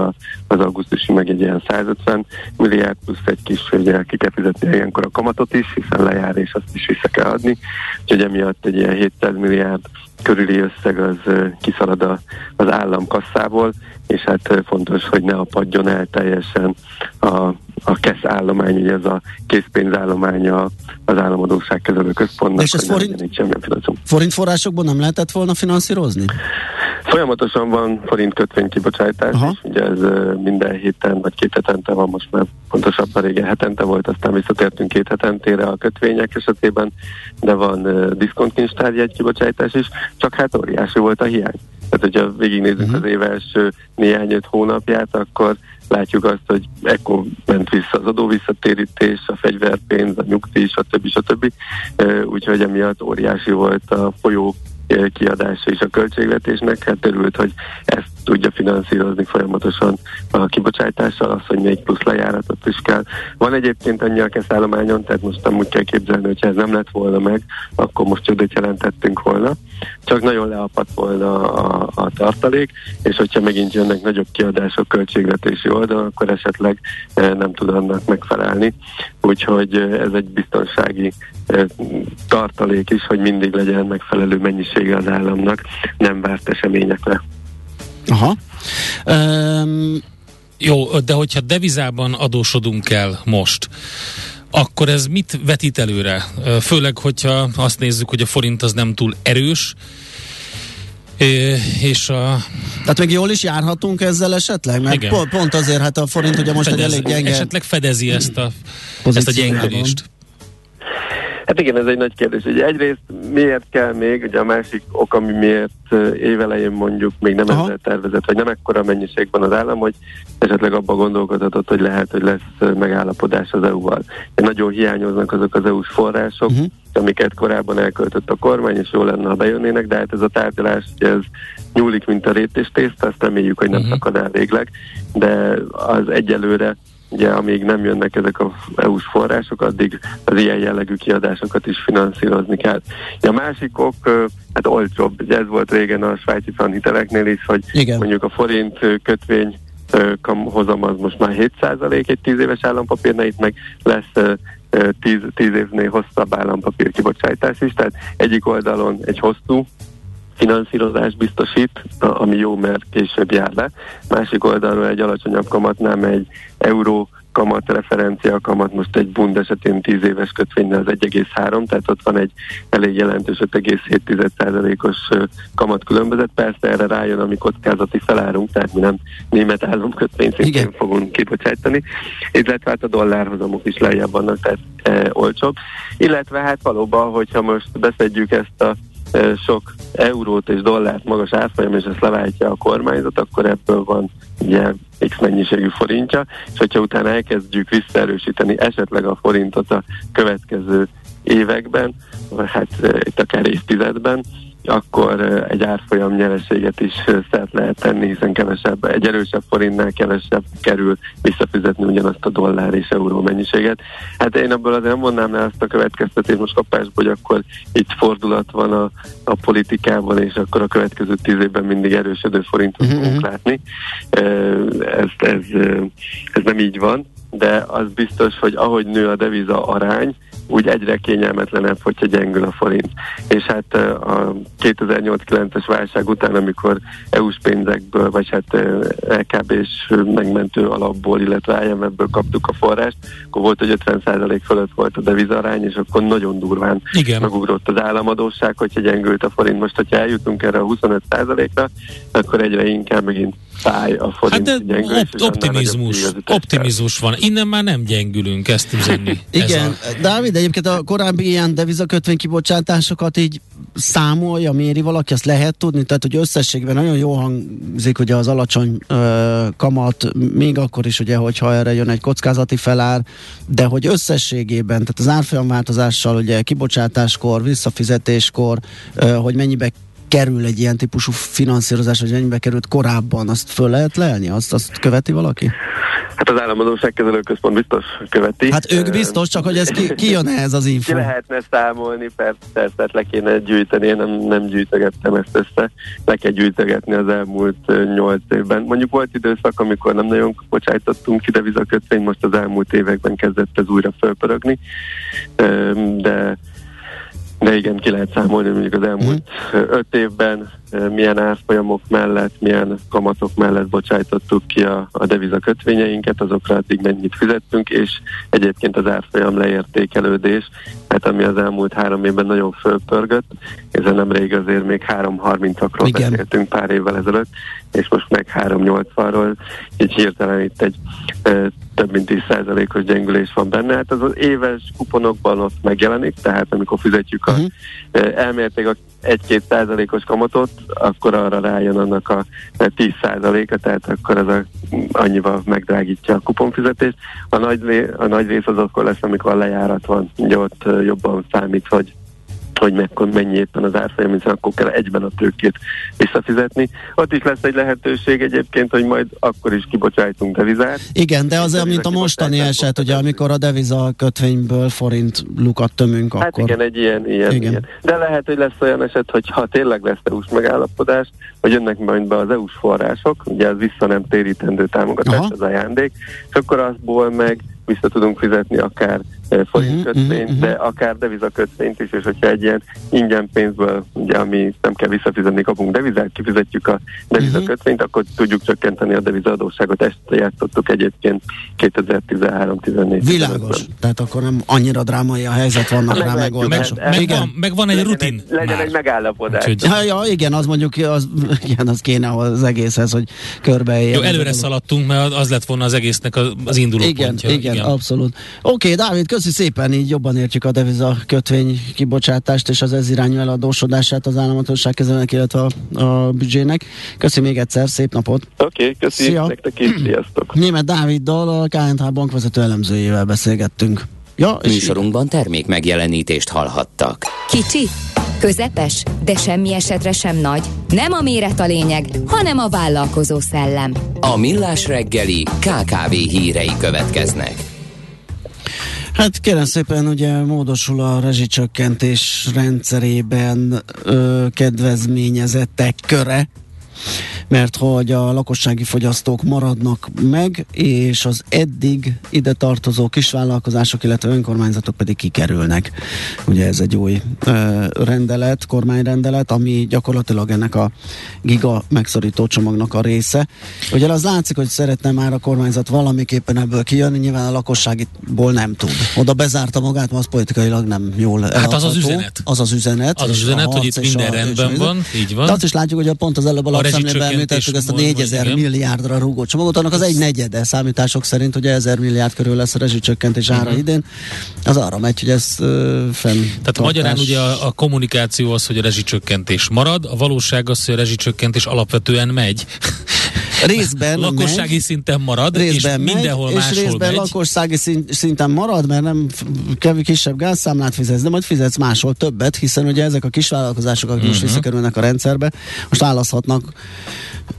az augusztusi meg egy ilyen 150 milliárd, plusz egy kis, ugye ki kell fizetni ilyenkor a kamatot is, hiszen lejár és azt is vissza kell adni. Úgyhogy emiatt egy ilyen 700 milliárd körüli összeg az kiszalad a, az állam kasszából, és hát fontos, hogy ne apadjon el teljesen a a KESZ állomány, ugye ez a készpénzállománya az államadóság kezelő központnak. És ez forint, forint forrásokból nem lehetett volna finanszírozni? Folyamatosan van forint kötvény kibocsátás, Aha. ugye ez minden héten vagy két hetente van, most már pontosabban régen hetente volt, aztán visszatértünk két hetentére a kötvények esetében, de van uh, diszkontkincstárjegy kibocsátás is, csak hát óriási volt a hiány. Tehát, hogyha végignézzük uh-huh. az év első néhány-öt hónapját, akkor látjuk azt, hogy ekkor ment vissza az adóvisszatérítés, a fegyverpénz, a nyugdíj, stb. stb. Úgyhogy emiatt óriási volt a folyó kiadása is a költségvetésnek, hát örült, hogy ezt tudja finanszírozni folyamatosan a kibocsátással, az, hogy még plusz lejáratot is kell. Van egyébként annyi a keszállományon, tehát most nem úgy kell képzelni, hogyha ez nem lett volna meg, akkor most csődöt jelentettünk volna. Csak nagyon leapadt volna a, a tartalék, és hogyha megint jönnek nagyobb kiadások költségvetési oldalon, akkor esetleg nem tud annak megfelelni. Úgyhogy ez egy biztonsági tartalék is, hogy mindig legyen megfelelő mennyisége az államnak, nem várt eseményekre. Aha. Um, Jó, de hogyha devizában adósodunk el most, akkor ez mit vetít előre? Főleg, hogyha azt nézzük, hogy a forint az nem túl erős, és a... Tehát még jól is járhatunk ezzel esetleg? Mert Igen. Pont, pont azért, hát a forint ugye most Fedez, egy elég gyenge... Esetleg fedezi ezt a, ezt a gyengülést. Hát igen, ez egy nagy kérdés. Ugye egyrészt miért kell még, ugye a másik ok, ami miért évelején mondjuk még nem ezzel tervezett, vagy nem ekkora mennyiségben az állam, hogy esetleg abba gondolkodhatott, hogy lehet, hogy lesz megállapodás az EU-val. Nagyon hiányoznak azok az EU-s források, uh-huh. amiket korábban elköltött a kormány, és jó lenne, ha bejönnének, de hát ez a tárgyalás, ugye ez nyúlik, mint a rétés tészta, azt reméljük, hogy nem uh-huh. szakad el végleg, de az egyelőre ugye amíg nem jönnek ezek a EU-s források, addig az ilyen jellegű kiadásokat is finanszírozni kell. A másik ok, hát olcsóbb, ugye ez volt régen a svájci hiteleknél is, hogy Igen. mondjuk a forint kötvény hozam az most már 7% egy 10 éves állampapírnál, itt meg lesz 10, 10 évnél hosszabb állampapír kibocsátás is, tehát egyik oldalon egy hosszú finanszírozást biztosít, ami jó, mert később jár le. Másik oldalról egy alacsonyabb kamatnál egy euró kamat, referencia kamat most egy bund esetén 10 éves kötvénynél az 1,3, tehát ott van egy elég jelentős 5,7%-os kamat különbözet. Persze erre rájön, ami kockázati felárunk, tehát mi nem német államkötvény szintén fogunk kibocsátani, illetve hát a dollárhozamok is lejjebb vannak, tehát e, olcsóbb. Illetve hát valóban, hogyha most beszedjük ezt a sok eurót és dollárt magas árfolyam, és ezt leváltja a kormányzat, akkor ebből van ugye X mennyiségű forintja, és hogyha utána elkezdjük visszaerősíteni esetleg a forintot a következő években, hát itt akár évtizedben, akkor egy árfolyam nyereséget is szert lehet tenni, hiszen kevesebb, egy erősebb forintnál kevesebb kerül visszafizetni ugyanazt a dollár és euró mennyiséget. Hát én abból azért nem mondnám le azt a következtetést most kapásból, hogy akkor itt fordulat van a, a politikában, és akkor a következő tíz évben mindig erősödő forintot uh-huh. fogunk látni. Ez, ez, ez nem így van, de az biztos, hogy ahogy nő a deviza arány, úgy egyre kényelmetlenebb, hogyha gyengül a forint. És hát a 2008-9-es válság után, amikor EU-s pénzekből, vagy hát LKB-s megmentő alapból, illetve IMF-ből kaptuk a forrást, akkor volt, hogy 50% fölött volt a devizarány, és akkor nagyon durván Igen. megugrott az államadóság, hogyha gyengült a forint. Most, hogyha eljutunk erre a 25%-ra, akkor egyre inkább megint fáj a forint hát de op- optimizmus, optimizmus van. Innen már nem gyengülünk, ezt üzenni. Igen, a... Dávid, egyébként a korábbi ilyen devizakötvény kibocsátásokat így számolja, méri valaki, azt lehet tudni, tehát hogy összességben nagyon jó hangzik ugye az alacsony ö, kamat, még akkor is ugye, hogyha erre jön egy kockázati felár, de hogy összességében, tehát az árfolyamváltozással ugye kibocsátáskor, visszafizetéskor, ö, hogy mennyibe kerül egy ilyen típusú finanszírozás, vagy mennyibe került korábban, azt föl lehet lelni? Azt, azt követi valaki? Hát az államadóságkezelő központ biztos követi. Hát ők biztos, csak hogy ez ki, ki jön ez az info? Ki lehetne számolni, persze, persze le kéne gyűjteni, én nem, nem gyűjtögettem ezt össze. Le kell gyűjtögetni az elmúlt nyolc évben. Mondjuk volt időszak, amikor nem nagyon bocsájtottunk ki devizakötvény, most az elmúlt években kezdett ez újra fölpörögni, de de igen, ki lehet számolni, mondjuk az elmúlt mm. öt évben milyen árfolyamok mellett, milyen kamatok mellett bocsájtottuk ki a, a deviza kötvényeinket, azokra addig mennyit fizettünk, és egyébként az árfolyam leértékelődés, hát ami az elmúlt három évben nagyon fölpörgött, ezen nemrég azért még 3.30-akról beszéltünk pár évvel ezelőtt, és most meg 3,80-ról, így hirtelen itt egy több mint 10%-os gyengülés van benne. Hát az az éves kuponokban ott megjelenik, tehát amikor fizetjük a uh-huh. elméletileg a 1-2 százalékos kamatot, akkor arra rájön annak a 10 százaléka, tehát akkor ez a, annyival megdrágítja a kuponfizetést. A nagy, a nagy rész az akkor lesz, amikor a lejárat van, ugye ott jobban számít, hogy hogy mekkor, mennyi éppen az árfolyam, hiszen akkor kell egyben a tőkét visszafizetni. Ott is lesz egy lehetőség egyébként, hogy majd akkor is kibocsájtunk devizát. Igen, de az mint a mostani eset, ugye, amikor a deviza kötvényből forint lukat tömünk, hát akkor... igen, egy ilyen, ilyen, Igen. ilyen. De lehet, hogy lesz olyan eset, hogy ha tényleg lesz EU-s megállapodás, hogy jönnek majd be az EU-s források, ugye az vissza nem térítendő támogatás Aha. az ajándék, és akkor azból meg vissza tudunk fizetni akár forint Mhm, kötvényt, mhm, de akár devizakötvényt is, és hogyha egy ilyen ingyen pénzből, ugye, ami nem kell visszafizetni, kapunk devizát, kifizetjük a devizakötvényt, akkor tudjuk csökkenteni a devizaadósságot. Ezt játszottuk egyébként 2013-14 Világos. Tehát akkor nem annyira drámai a helyzet, vannak rá megoldások. Meg- Meg van, meg van egy legyen rutin Egy, legyen már. egy megállapodás. Úgyhogy- Ja, ja, igen, az mondjuk, az, igen, az kéne az egészhez, hogy körbeéljen. Jó, előre szaladtunk, mert az lett volna az egésznek az, az induló Igen, pontja. igen, igen, abszolút. Oké, Dávid, köszi szépen, így jobban értjük a deviza kötvény kibocsátást és az ez irányú eladósodását az államatosság kezelőnek, illetve a, a büdzsének. Köszi még egyszer, szép napot! Oké, okay, köszi, Szia. nektek is, sziasztok! Német Dáviddal, a KNH bankvezető elemzőjével beszélgettünk. Ja, és Műsorunkban termék megjelenítést hallhattak. Kicsi, közepes, de semmi esetre sem nagy. Nem a méret a lényeg, hanem a vállalkozó szellem. A Millás reggeli KKV hírei következnek. Hát kérem szépen, ugye módosul a rezsicsökkentés rendszerében ö, kedvezményezettek köre, mert hogy a lakossági fogyasztók maradnak meg, és az eddig ide tartozó kisvállalkozások, illetve önkormányzatok pedig kikerülnek. Ugye ez egy új ö, rendelet, kormányrendelet, ami gyakorlatilag ennek a giga megszorító csomagnak a része. Ugye az látszik, hogy szeretne már a kormányzat valamiképpen ebből kijönni, nyilván a lakosságiból nem tud. Oda bezárta magát, az politikailag nem jól Hát az az eladható. üzenet. Az az üzenet. Az az üzenet, hogy itt minden rendben van, így van. De azt is látjuk, hogy a pont az előbb a említettük ezt a mód van, 4000 igen. milliárdra rúgó csomagot, annak az egy negyede számítások szerint, hogy 1000 milliárd körül lesz a rezsicsökkentés ára Mhm. idén. Az arra megy, hogy ez ö, fenn. Tehát magyarán ugye a, a kommunikáció az, hogy a rezsicsökkentés marad, a valóság az, hogy a rezsicsökkentés alapvetően megy. Részben Lakossági megy, szinten marad, részben és megy, mindenhol és máshol részben megy. lakossági szint, szinten marad, mert nem kisebb gázszámlát fizetsz, de majd fizetsz máshol többet, hiszen ugye ezek a kisvállalkozások, akik most Mhm. visszakerülnek a rendszerbe, most választhatnak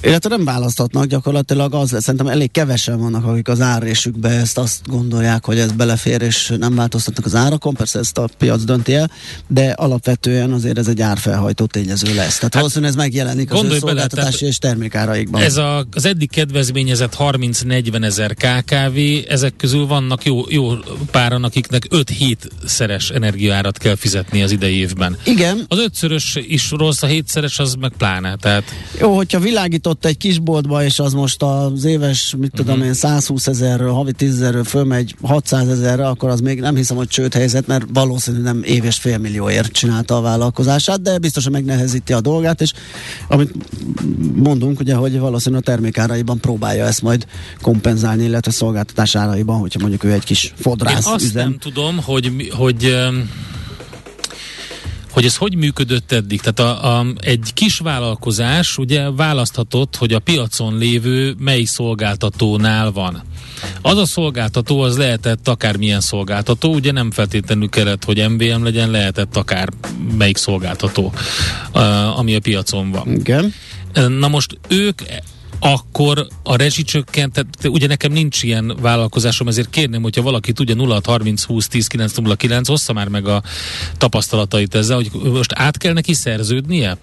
illetve nem választhatnak, gyakorlatilag az, szerintem elég kevesen vannak, akik az árésükbe ezt azt gondolják, hogy ez belefér, és nem változtatnak az árakon, persze ezt a piac dönti el, de alapvetően azért ez egy árfelhajtó tényező lesz. Tehát hát, valószínűleg ez megjelenik az ő bele, szolgáltatási tehát és termékáraikban. Ez a, az eddig kedvezményezett 30-40 ezer KKV, ezek közül vannak jó, jó páran, akiknek 5-7 szeres energiaárat kell fizetni az idei évben. Igen, Az ötszörös is rossz, a hétszeres az meg pláne. Tehát Jó, hogyha világított egy kisboltba, és az most az éves, mit tudom Mhm. én, 120 ezerről, havi 10 ezerről fölmegy 600 ezerre, akkor az még nem hiszem, hogy csőd helyzet, mert valószínű nem éves félmillióért csinálta a vállalkozását, de biztosan megnehezíti a dolgát, és amit mondunk, ugye, hogy valószínű a termékáraiban próbálja ezt majd kompenzálni, illetve szolgáltatás áraiban, hogyha mondjuk ő egy kis én fodrász azt üzem. nem tudom, hogy, hogy hogy ez hogy működött eddig. Tehát a, a, egy kis vállalkozás ugye választhatott, hogy a piacon lévő mely szolgáltatónál van. Az a szolgáltató, az lehetett akármilyen szolgáltató, ugye nem feltétlenül kellett, hogy MVM legyen, lehetett akár melyik szolgáltató, ami a piacon van. Igen. Na most ők akkor a rezsicsökkent, tehát ugye nekem nincs ilyen vállalkozásom, ezért kérném, hogyha valaki tudja 0 30 20 10 909, ossza már meg a tapasztalatait ezzel, hogy most át kell neki szerződnie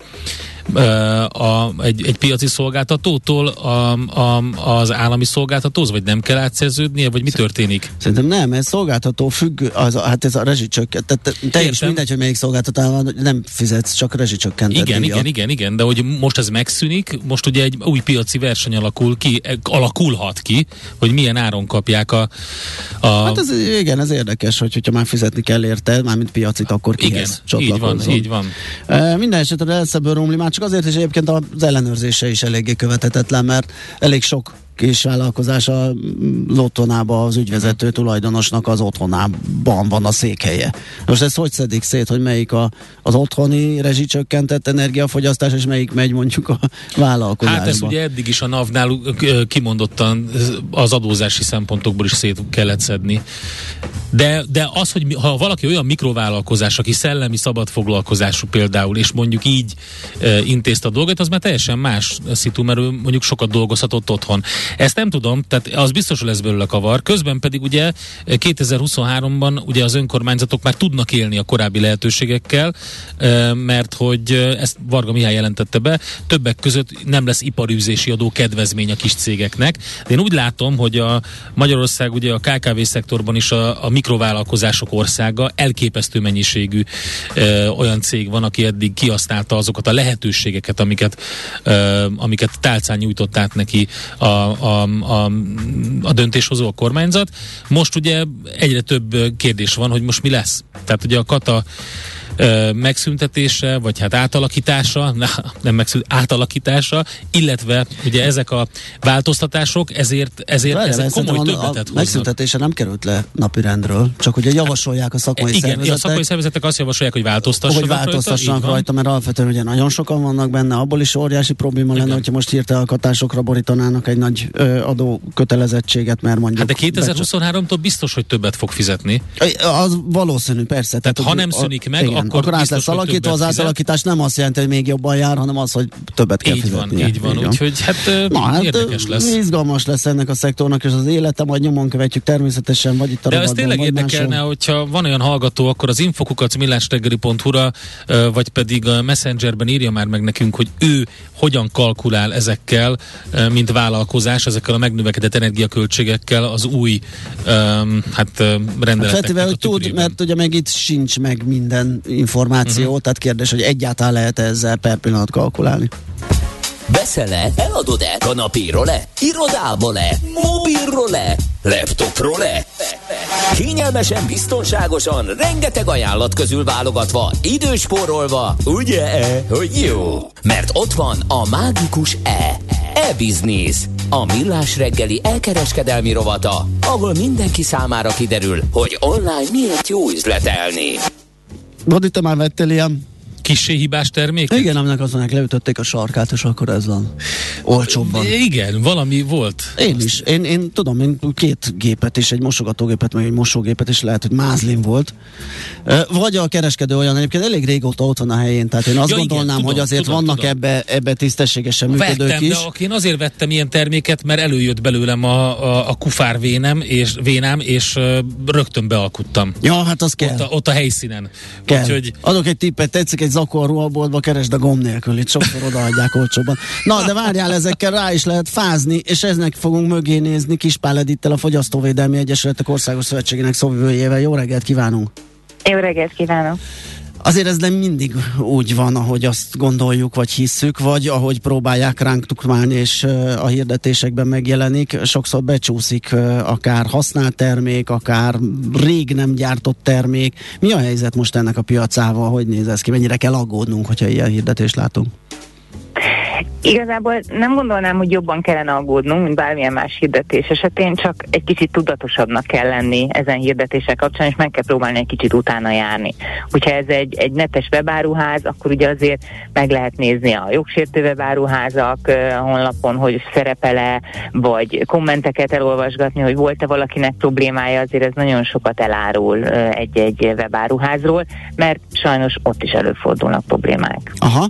a, egy, egy piaci szolgáltatótól a, a, az állami szolgáltatóhoz, vagy nem kell átszerződnie, vagy mi történik? Szerintem nem, ez szolgáltató függő, az, hát ez a rezsicsökkent, tehát te, te is mindegy, hogy melyik szolgáltató van, nem fizetsz, csak rezsicsökkented Igen, díjat. igen, igen, igen, de hogy most ez megszűnik, most ugye egy új piaci verseny alakul ki, eh, alakulhat ki, hogy milyen áron kapják a... a Hát ez, igen, ez érdekes, hogy hogyha már fizetni kell érte, mármint piacit, akkor igen, kihez így van, így van. E, minden esetre elszebből romli, már csak azért is egyébként az ellenőrzése is eléggé követhetetlen, mert elég sok kis vállalkozás a Lottonába az ügyvezető tulajdonosnak az otthonában van a székhelye. Most ezt hogy szedik szét, hogy melyik a, az otthoni rezsicsökkentett energiafogyasztás, és melyik megy mondjuk a vállalkozásba? Hát ez ugye eddig is a NAV-nál kimondottan az adózási szempontokból is szét kellett szedni. De, de az, hogy ha valaki olyan mikrovállalkozás, aki szellemi szabadfoglalkozású például, és mondjuk így e, intézte a dolgot, az már teljesen más szitu, mert ő mondjuk sokat dolgozhatott otthon. Ezt nem tudom, tehát az biztos, hogy lesz belőle kavar. Közben pedig ugye 2023-ban ugye az önkormányzatok már tudnak élni a korábbi lehetőségekkel, e, mert hogy ezt Varga Mihály jelentette be, többek között nem lesz iparűzési adó kedvezmény a kis cégeknek. De én úgy látom, hogy a Magyarország ugye a KKV szektorban is a, a mikrovállalkozások országa, elképesztő mennyiségű ö, olyan cég van, aki eddig kihasználta azokat a lehetőségeket, amiket, ö, amiket tálcán nyújtott át neki a, a, a, a döntéshozó, a kormányzat. Most ugye egyre több kérdés van, hogy most mi lesz. Tehát ugye a kata ö, megszüntetése, vagy hát átalakítása, na, nem megszünt, átalakítása, illetve ugye ezek a változtatások, ezért, ezért Várjál, ezek komoly szerintem többetet a, a hoznak. megszüntetése nem került le napirendről, csak ugye javasolják a szakmai Igen, szervezetek. a szakmai szervezetek azt javasolják, hogy változtassanak hogy változtassanak rajta, rajta, mert alapvetően ugye nagyon sokan vannak benne, abból is óriási probléma lenne, Igen. hogyha most hirtelen katásokra borítanának egy nagy ö, adó kötelezettséget, mert mondjuk... Hát de 2023-tól biztos, hogy többet fog fizetni. Az valószínű, persze. Tehát ha hogy nem a- szűnik meg, igen, akkor akkor át lesz alakítva, az átalakítás nem azt jelenti, hogy még jobban jár, hanem az, hogy többet kell Így van, fizetnie. így van. Úgyhogy hát, Na, hát érdekes lesz. Izgalmas lesz ennek a szektornak, és az élete, majd nyomon követjük természetesen, vagy itt a De ez tényleg érdekelne, máshol. hogyha van olyan hallgató, akkor az infokukat millástegeri.hu-ra, vagy pedig a Messengerben írja már meg nekünk, hogy ő hogyan kalkulál ezekkel, mint vállalkozás, ezekkel a megnövekedett energiaköltségekkel az új hát Hát rendeleteknek feltéve, a hogy tud, mert ugye meg itt sincs meg minden információ, uh-huh. tehát kérdés, hogy egyáltalán lehet ezzel per pillanat kalkulálni. Veszel-e? Eladod-e? Kanapéról-e? Irodából-e? Mobilról-e? Laptopról-e? Kényelmesen, biztonságosan, rengeteg ajánlat közül válogatva, időspórolva, ugye-e, hogy jó? Mert ott van a mágikus E. E-Business. A millás reggeli elkereskedelmi rovata, ahol mindenki számára kiderül, hogy online miért jó üzletelni. Bodi, te már vettél ilyen? Kissé hibás termék? Igen, aminek azt mondják, leütötték a sarkát, és akkor ez van. Olcsóbban. Igen, valami volt. Én is. Én, én tudom, én két gépet is, egy mosogatógépet, meg egy mosógépet is lehet, hogy mázlim volt. Vagy a kereskedő olyan, egyébként elég régóta ott van a helyén, tehát én azt Ja, ja, igen, gondolnám, tudom, hogy azért tudom, vannak tudom. ebbe, ebbe tisztességesen működők Vettem, is. de én azért vettem ilyen terméket, mert előjött belőlem a, a, a kufár vénem és, vénám, és rögtön bealkuttam. Ja, hát az kell. Ott a, ott a helyszínen. Kell. Úgyhogy Adok egy tippet, tetszik egy zakó a ruhaboltba, keresd a gomb nélkül, itt sokszor odaadják olcsóban. Na, de várjál, ezekkel rá is lehet fázni, és eznek fogunk mögé nézni Kispál Edittel, a Fogyasztóvédelmi Egyesületek Országos Szövetségének szóvivőjével. Jó reggelt kívánunk! Jó reggelt kívánok! Azért ez nem mindig úgy van, ahogy azt gondoljuk, vagy hisszük, vagy ahogy próbálják ránk tukmálni, és a hirdetésekben megjelenik. Sokszor becsúszik akár használt termék, akár rég nem gyártott termék. Mi a helyzet most ennek a piacával? Hogy néz ez ki? Mennyire kell aggódnunk, hogyha ilyen hirdetést látunk? Igazából nem gondolnám, hogy jobban kellene aggódnunk, mint bármilyen más hirdetés esetén, csak egy kicsit tudatosabbnak kell lenni ezen hirdetések kapcsán, és meg kell próbálni egy kicsit utána járni. Hogyha ez egy, egy netes webáruház, akkor ugye azért meg lehet nézni a jogsértő webáruházak honlapon, hogy szerepele, vagy kommenteket elolvasgatni, hogy volt-e valakinek problémája, azért ez nagyon sokat elárul egy-egy webáruházról, mert sajnos ott is előfordulnak problémák. Aha.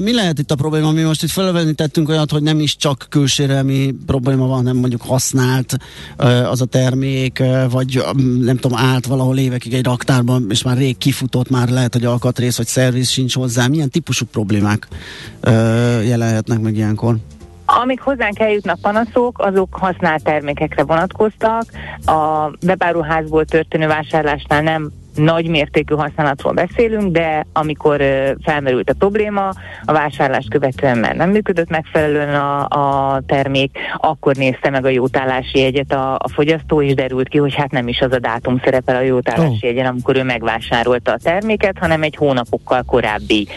Mi lehet itt a probléma? Mi most felvenítettünk olyat, hogy nem is csak külsérelmi probléma van, hanem mondjuk használt az a termék, vagy nem tudom, állt valahol évekig egy raktárban, és már rég kifutott, már lehet, hogy alkatrész vagy szerviz sincs hozzá. Milyen típusú problémák jelenhetnek meg ilyenkor? Amik hozzánk eljutnak panaszok, azok használt termékekre vonatkoztak. A webáruházból történő vásárlásnál nem nagy mértékű használatról beszélünk, de amikor felmerült a probléma, a vásárlást követően már nem működött megfelelően a, a termék, akkor nézte meg a jótállási jegyet a, a fogyasztó, és derült ki, hogy hát nem is az a dátum szerepel a jótállási Oh. jegyen, amikor ő megvásárolta a terméket, hanem egy hónapokkal korábbi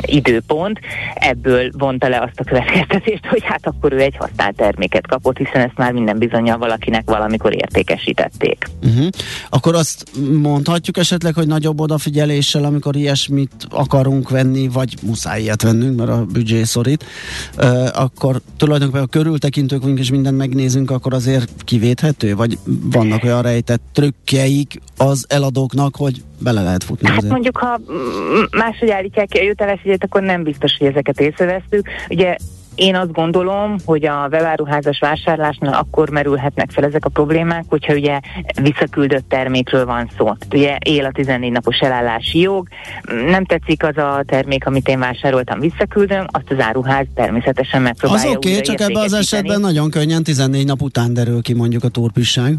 időpont. Ebből vonta le azt a következtetést, hogy hát akkor ő egy használt terméket kapott, hiszen ezt már minden bizonyal valakinek valamikor értékesítették. Uh-huh. Akkor azt mondhatjuk esetleg, hogy nagyobb odafigyeléssel, amikor ilyesmit akarunk venni, vagy muszáj ilyet vennünk, mert a büdzsé szorít, akkor tulajdonképpen a körültekintők vagyunk és mindent megnézünk, akkor azért kivéthető? Vagy vannak olyan rejtett trükkjeik az eladóknak, hogy bele lehet futni Hát azért? mondjuk, ha máshogy állítják ki a jötelesügyet, akkor nem biztos, hogy ezeket észrevesztük. Ugye én azt gondolom, hogy a webáruházas vásárlásnál akkor merülhetnek fel ezek a problémák, hogyha ugye visszaküldött termékről van szó. Ugye él a 14 napos elállási jog, nem tetszik az a termék, amit én vásároltam, visszaküldöm, azt az áruház természetesen Az megpróbálja oké, okay, csak ebben az esetben nagyon könnyen 14 nap után derül ki mondjuk a turpisság.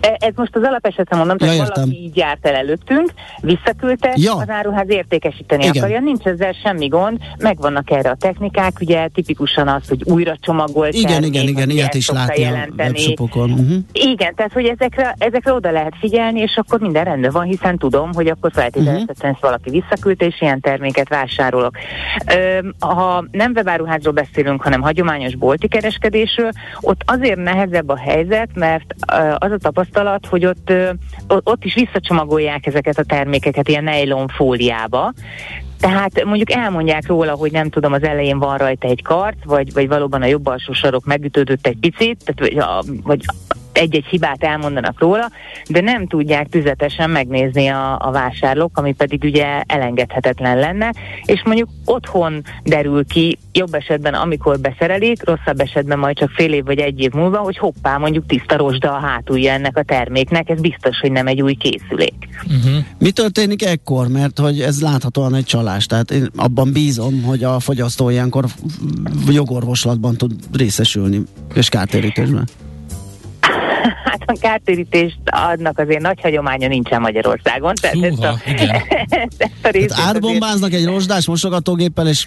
E- Ez most az alapesetre mondom, tehát Ja, értem. valaki így járt el előttünk, visszaküldte, Ja. az áruház értékesíteni Igen. akarja, nincs ezzel semmi gond, megvannak erre a technikák, ugye tipikusan az, hogy újra csomagolt Igen, termék, igen, igen, ilyet is látni a jelenteni. webshopokon. Uh-huh. Igen, tehát hogy ezekre, ezekre oda lehet figyelni, és akkor minden rendben van, hiszen tudom, hogy akkor feltételezhetően Mhm. ezt valaki visszaküldte, és ilyen terméket vásárolok. Öm, ha nem webáruházról beszélünk, hanem hagyományos bolti kereskedésről, ott azért nehezebb a helyzet, mert ö, az a tapasztalat, hogy ott, ott is visszacsomagolják ezeket a termékeket ilyen nylon fóliába, tehát mondjuk elmondják róla, hogy nem tudom, az elején van rajta egy karc, vagy, vagy valóban a jobb alsó sarok megütődött egy picit, tehát, vagy, a, vagy egy-egy hibát elmondanak róla, de nem tudják tüzetesen megnézni a, a vásárlók, ami pedig ugye elengedhetetlen lenne, és mondjuk otthon derül ki, jobb esetben amikor beszerelik, rosszabb esetben majd csak fél év vagy egy év múlva, hogy hoppá, mondjuk tiszta rozsda a hátulja ennek a terméknek, ez biztos, hogy nem egy új készülék. Uh-huh. Mi történik ekkor? Mert hogy ez láthatóan egy csalás. Tehát én abban bízom, hogy a fogyasztó ilyenkor jogorvoslatban tud részesülni, és kártérítésben. Hát a kártérítést adnak azért nagy hagyománya nincsen Magyarországon. Tehát ezt a, Húha, igen. ezt a Tehát azért- átbombáznak egy rozsdás mosogatógéppel, és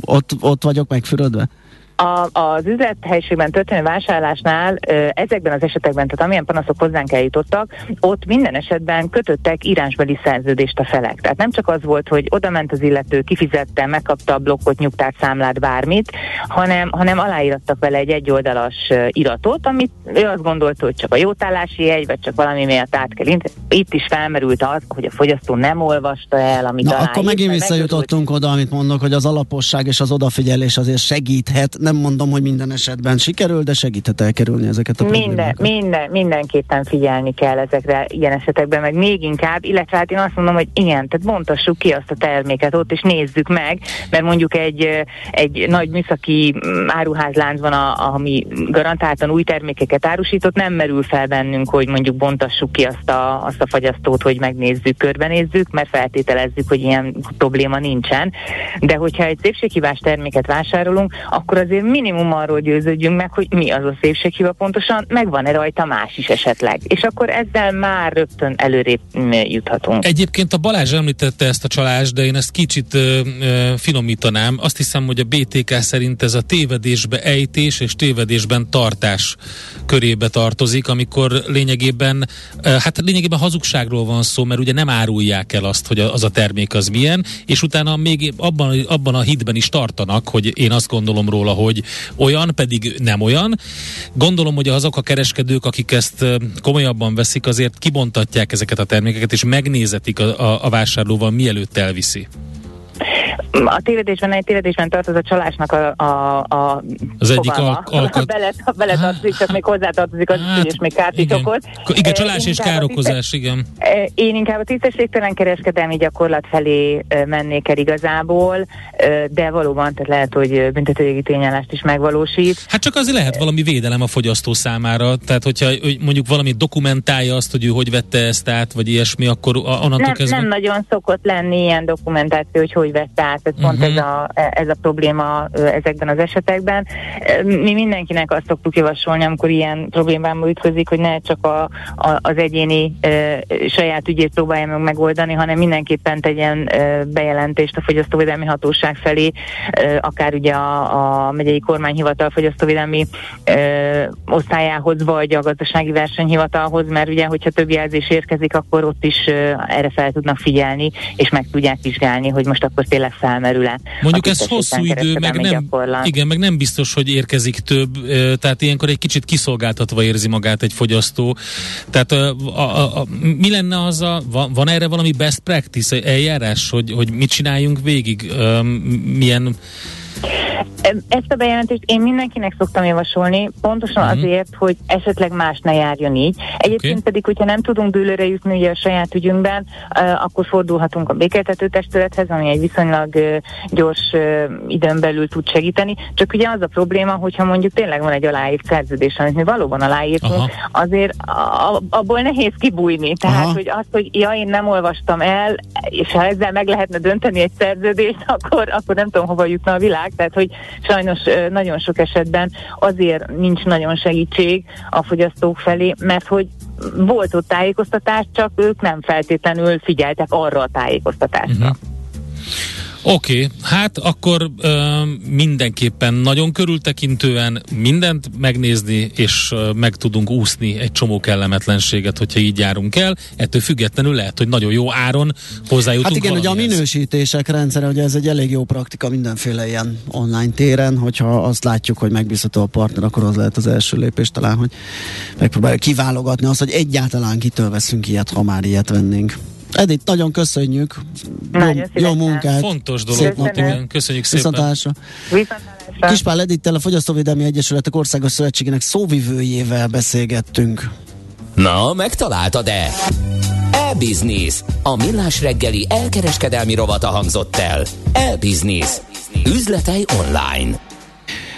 ott, ott vagyok megfürödve? A, az üzlethelyiségben történő vásárlásnál ezekben az esetekben, tehát amilyen panaszok hozzánk eljutottak, ott minden esetben kötöttek írásbeli szerződést a felek. Tehát nem csak az volt, hogy oda ment az illető, kifizette, megkapta a blokkot, nyugtát, számlát, bármit, hanem, hanem aláírattak vele egy egyoldalas iratot, amit ő azt gondolta, hogy csak a jótállási jegy, vagy csak valami miatt át kell Itt is felmerült az, hogy a fogyasztó nem olvasta el, amit Na, aláírt, akkor megint visszajutottunk oda, amit mondok, hogy az alaposság és az odafigyelés azért segíthet. Nem mondom, hogy minden esetben sikerül, de segíthet elkerülni ezeket a Minden, problémákat. minden, mindenképpen figyelni kell ezekre ilyen esetekben, meg még inkább, illetve hát én azt mondom, hogy igen, tehát bontassuk ki azt a terméket ott, és nézzük meg, mert mondjuk egy, egy nagy műszaki áruházlánc van, a, ami garantáltan új termékeket árusított, nem merül fel bennünk, hogy mondjuk bontassuk ki azt a, azt a fagyasztót, hogy megnézzük, körbenézzük, mert feltételezzük, hogy ilyen probléma nincsen. De hogyha egy szépséghibás terméket vásárolunk, akkor azért minimum arról győződjünk meg, hogy mi az a szépséghiba pontosan, megvan-e rajta más is esetleg. És akkor ezzel már rögtön előrébb mm, juthatunk. Egyébként a Balázs említette ezt a csalást, de én ezt kicsit ö, ö, finomítanám. Azt hiszem, hogy a BTK szerint ez a tévedésbe ejtés és tévedésben tartás körébe tartozik, amikor lényegében, ö, hát lényegében hazugságról van szó, mert ugye nem árulják el azt, hogy az a termék az milyen, és utána még abban, abban a hitben is tartanak, hogy én azt gondolom róla, hogy olyan, pedig nem olyan. Gondolom, hogy azok a kereskedők, akik ezt komolyabban veszik, azért kibontatják ezeket a termékeket, és megnézetik a, a, a vásárlóval, mielőtt elviszi. A tévedésben, egy tévedésben tartoz a csalásnak a, a, a Az egyik fogalma. al- alkat- bele, bele tartozik, csak még hozzátartozik az, Hát, és még kárt is igen. okoz. Ko- Igen, csalás és inkább a károkozás, igen. Eh, Én inkább a tisztességtelen kereskedelmi gyakorlat felé mennék el igazából, de valóban tehát lehet, hogy büntetőjogi tényállást is megvalósít. Hát csak azért lehet valami védelem a fogyasztó számára, tehát hogyha hogy mondjuk valami dokumentálja azt, hogy ő hogy vette ezt át, vagy ilyesmi, akkor a- onnantól Nem, kezdve... nem nagyon szokott lenni ilyen dokumentáció, hogy hogy vett át át, ez pont Mhm. ez, a, ez a probléma ezekben az esetekben. Mi mindenkinek azt szoktuk javasolni, amikor ilyen problémába ütközik, hogy ne csak a, a, az egyéni ö, saját ügyét próbálja meg megoldani, hanem mindenképpen tegyen ö, bejelentést a fogyasztóvédelmi hatóság felé, ö, akár ugye a, a megyei kormányhivatal fogyasztóvédelmi ö, osztályához, vagy a gazdasági versenyhivatalhoz, mert ugye, hogyha több jelzés érkezik, akkor ott is ö, erre fel tudnak figyelni, és meg tudják vizsgálni, hogy most akkor tényleg felmerül-e. Mondjuk a ez hosszú idő, meg nem, gyakorlat. igen, meg nem biztos, hogy érkezik több, tehát ilyenkor egy kicsit kiszolgáltatva érzi magát egy fogyasztó. Tehát ö, a, a, a, mi lenne az a, van, van erre valami best practice eljárás, hogy, hogy mit csináljunk végig, milyen Ezt a bejelentést én mindenkinek szoktam javasolni, pontosan uh-huh. azért, hogy esetleg más ne járjon így. Egyébként okay. pedig, hogyha nem tudunk dőlőre jutni ugye a saját ügyünkben, uh, akkor fordulhatunk a békéltető testülethez, ami egy viszonylag uh, gyors uh, időn belül tud segíteni. Csak ugye az a probléma, hogyha mondjuk tényleg van egy aláírt szerződés, amit mi valóban aláírtunk, Aha. azért a, abból nehéz kibújni. Tehát, Aha. hogy az, hogy ja, én nem olvastam el, és ha ezzel meg lehetne dönteni egy szerződést, akkor, akkor nem tudom, hova jutna a világ. Tehát, hogy sajnos nagyon sok esetben azért nincs nagyon segítség a fogyasztók felé, mert hogy volt ott tájékoztatás, csak ők nem feltétlenül figyeltek arra a tájékoztatásra. Mhm. Oké, okay, hát akkor ö, mindenképpen nagyon körültekintően mindent megnézni, és ö, meg tudunk úszni egy csomó kellemetlenséget, hogyha így járunk el. Ettől függetlenül lehet, hogy nagyon jó áron hozzájutunk Hát igen, ugye a minősítések rendszere, ugye ez egy elég jó praktika mindenféle ilyen online téren, hogyha azt látjuk, hogy megbízható a partner, akkor az lehet az első lépés talán, hogy megpróbáljuk kiválogatni azt, hogy egyáltalán kitől veszünk ilyet, ha már ilyet vennénk. Edith, nagyon köszönjük. Nagyon jó, jó munkát. Fontos dolog. Szép napot. Igen, köszönjük szépen. Viszontlátásra. Viszontlátásra. Kispál Edittel a Fogyasztóvédelmi Egyesületek Országos Szövetségének szóvivőjével beszélgettünk. Na, megtaláltad-e? E-Business. A millás reggeli elkereskedelmi rovata hangzott el. E-Business. Üzletei online.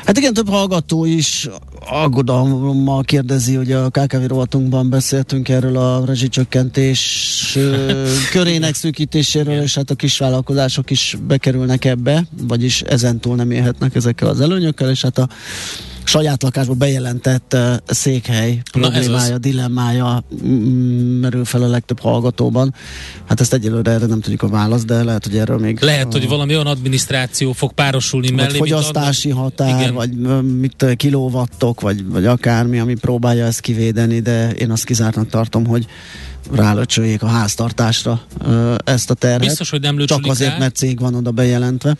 Hát igen, több hallgató is aggodalommal kérdezi, hogy a KKV rovatunkban beszéltünk erről a rezsicsökkentés körének szűkítéséről, és hát a kisvállalkozások is bekerülnek ebbe, vagyis ezentúl nem élhetnek ezekkel az előnyökkel, és hát a saját lakásba bejelentett uh, székhely Na, problémája, az. dilemmája mm, merül fel a legtöbb hallgatóban. Hát ezt egyelőre erre nem tudjuk a választ, de lehet, hogy erről még Lehet, hogy valami olyan adminisztráció fog párosulni mellé, mint fogyasztási határ, Igen. vagy mit ö, kilóvattok, vagy, vagy akármi, ami próbálja ezt kivédeni, de én azt kizártnak tartom, hogy rálöcsöljék a háztartásra ezt a terhet. Biztos, hogy nem Csak azért, rá. mert cég van oda bejelentve.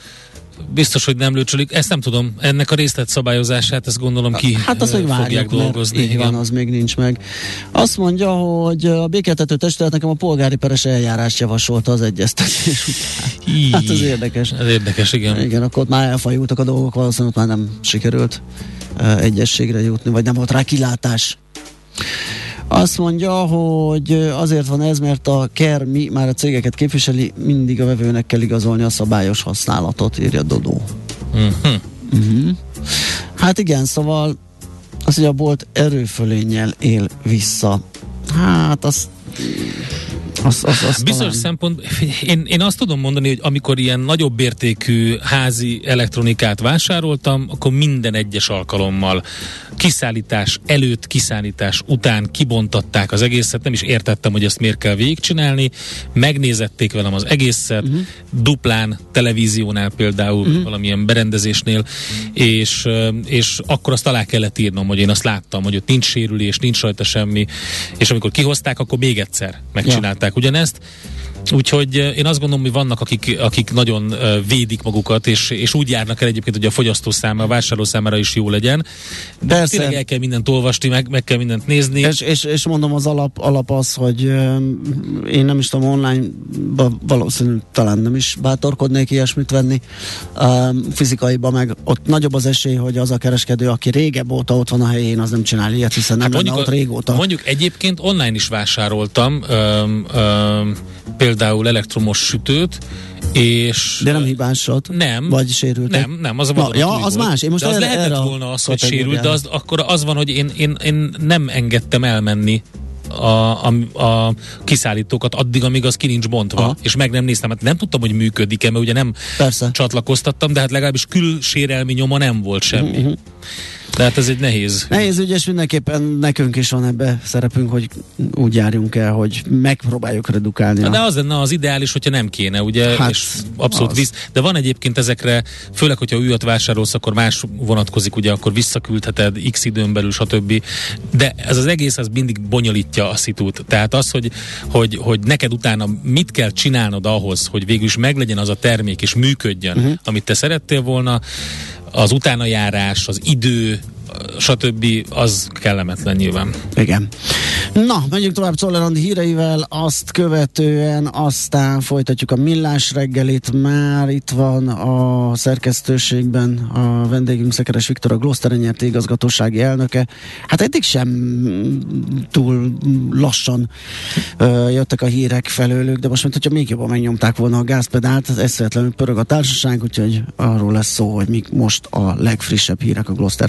Biztos, hogy nem lőcsölik. Ezt nem tudom. Ennek a részletszabályozását, ezt gondolom ki Hát azt, ö, hogy fogják várjuk, dolgozni. így van, az még nincs meg. Azt mondja, hogy a békéltető testület nekem a polgári peres eljárást javasolta az egyeztetés után. Hát ez érdekes. Ez érdekes, igen. Igen, akkor ott már elfajultak a dolgok, valószínűleg ott már nem sikerült egyességre jutni, vagy nem volt rá kilátás. Azt mondja, hogy azért van ez, mert a KER mi már a cégeket képviseli, mindig a vevőnek kell igazolni a szabályos használatot, írja Dodó. Mhm. Uh-huh. Hát igen, szóval az, hogy a bolt erőfölénnyel él vissza. Hát az az, az, az Bizonyos talán- szempont, én, én azt tudom mondani, hogy amikor ilyen nagyobb értékű házi elektronikát vásároltam, akkor minden egyes alkalommal kiszállítás előtt, kiszállítás után kibontatták az egészet, nem is értettem, hogy ezt miért kell végigcsinálni, megnézették velem az egészet, uh-huh. duplán, televíziónál például, uh-huh. valamilyen berendezésnél, és, és akkor azt alá kellett írnom, hogy én azt láttam, hogy ott nincs sérülés, nincs rajta semmi, és amikor kihozták, akkor még egyszer megcsinálták ugyanezt. Úgyhogy eh, én azt gondolom, hogy vannak, akik, akik nagyon uh, védik magukat, és, és úgy járnak el egyébként, hogy a fogyasztó számára, a vásárló számára is jó legyen. De Persze. tényleg el kell mindent olvasni, meg, meg kell mindent nézni. És, és, és mondom, az alap, alap az, hogy ö, én nem is tudom, online valószínűleg talán nem is bátorkodnék ilyesmit venni. Fizikaiba meg ott nagyobb az esély, hogy az a kereskedő, aki régebb óta ott van a helyén, az nem csinál ilyet, hiszen nem hát lenne ott régóta. mondjuk egyébként online is vásároltam öm, öm, például elektromos sütőt, és De nem hibásod? Nem. Vagy sérült? Nem, nem, az a Na, ja, az volt. más. Én most de az erre- lehetett erre volna az, hogy sérült, de az, akkor az van, hogy én, én, én nem engedtem elmenni a, a, a kiszállítókat addig, amíg az ki nincs bontva, Aha. és meg nem néztem. Hát nem tudtam, hogy működik-e, mert ugye nem Persze. csatlakoztattam, de hát legalábbis külsérelmi nyoma nem volt semmi. Mhm. De hát ez egy nehéz. Nehéz ügy, és mindenképpen nekünk is van ebbe szerepünk, hogy úgy járjunk el, hogy megpróbáljuk redukálni. A- de az lenne az ideális, hogyha nem kéne, ugye, Hát, és abszolút az. visz. De van egyébként ezekre, főleg, hogyha újat vásárolsz, akkor más vonatkozik, ugye, akkor visszaküldheted x időn belül, stb. De ez az egész, az mindig bonyolítja a szitút. Tehát az, hogy, hogy, hogy neked utána mit kell csinálnod ahhoz, hogy végül is meglegyen az a termék, és működjön, uh-huh. amit te szerettél volna, az utánajárás, az idő, stb. az kellemetlen nyilván. Igen. Na, menjünk tovább Czoller Andi híreivel, azt követően aztán folytatjuk a millás reggelit, már itt van a szerkesztőségben a vendégünk Szekeres Viktor, a Gloster nyert igazgatósági elnöke. Hát eddig sem túl lassan ö, jöttek a hírek felőlük, de most mint hogyha még jobban megnyomták volna a gázpedált, ez eszvetlenül pörög a társaság, úgyhogy arról lesz szó, hogy mik most a legfrissebb hírek a Gloster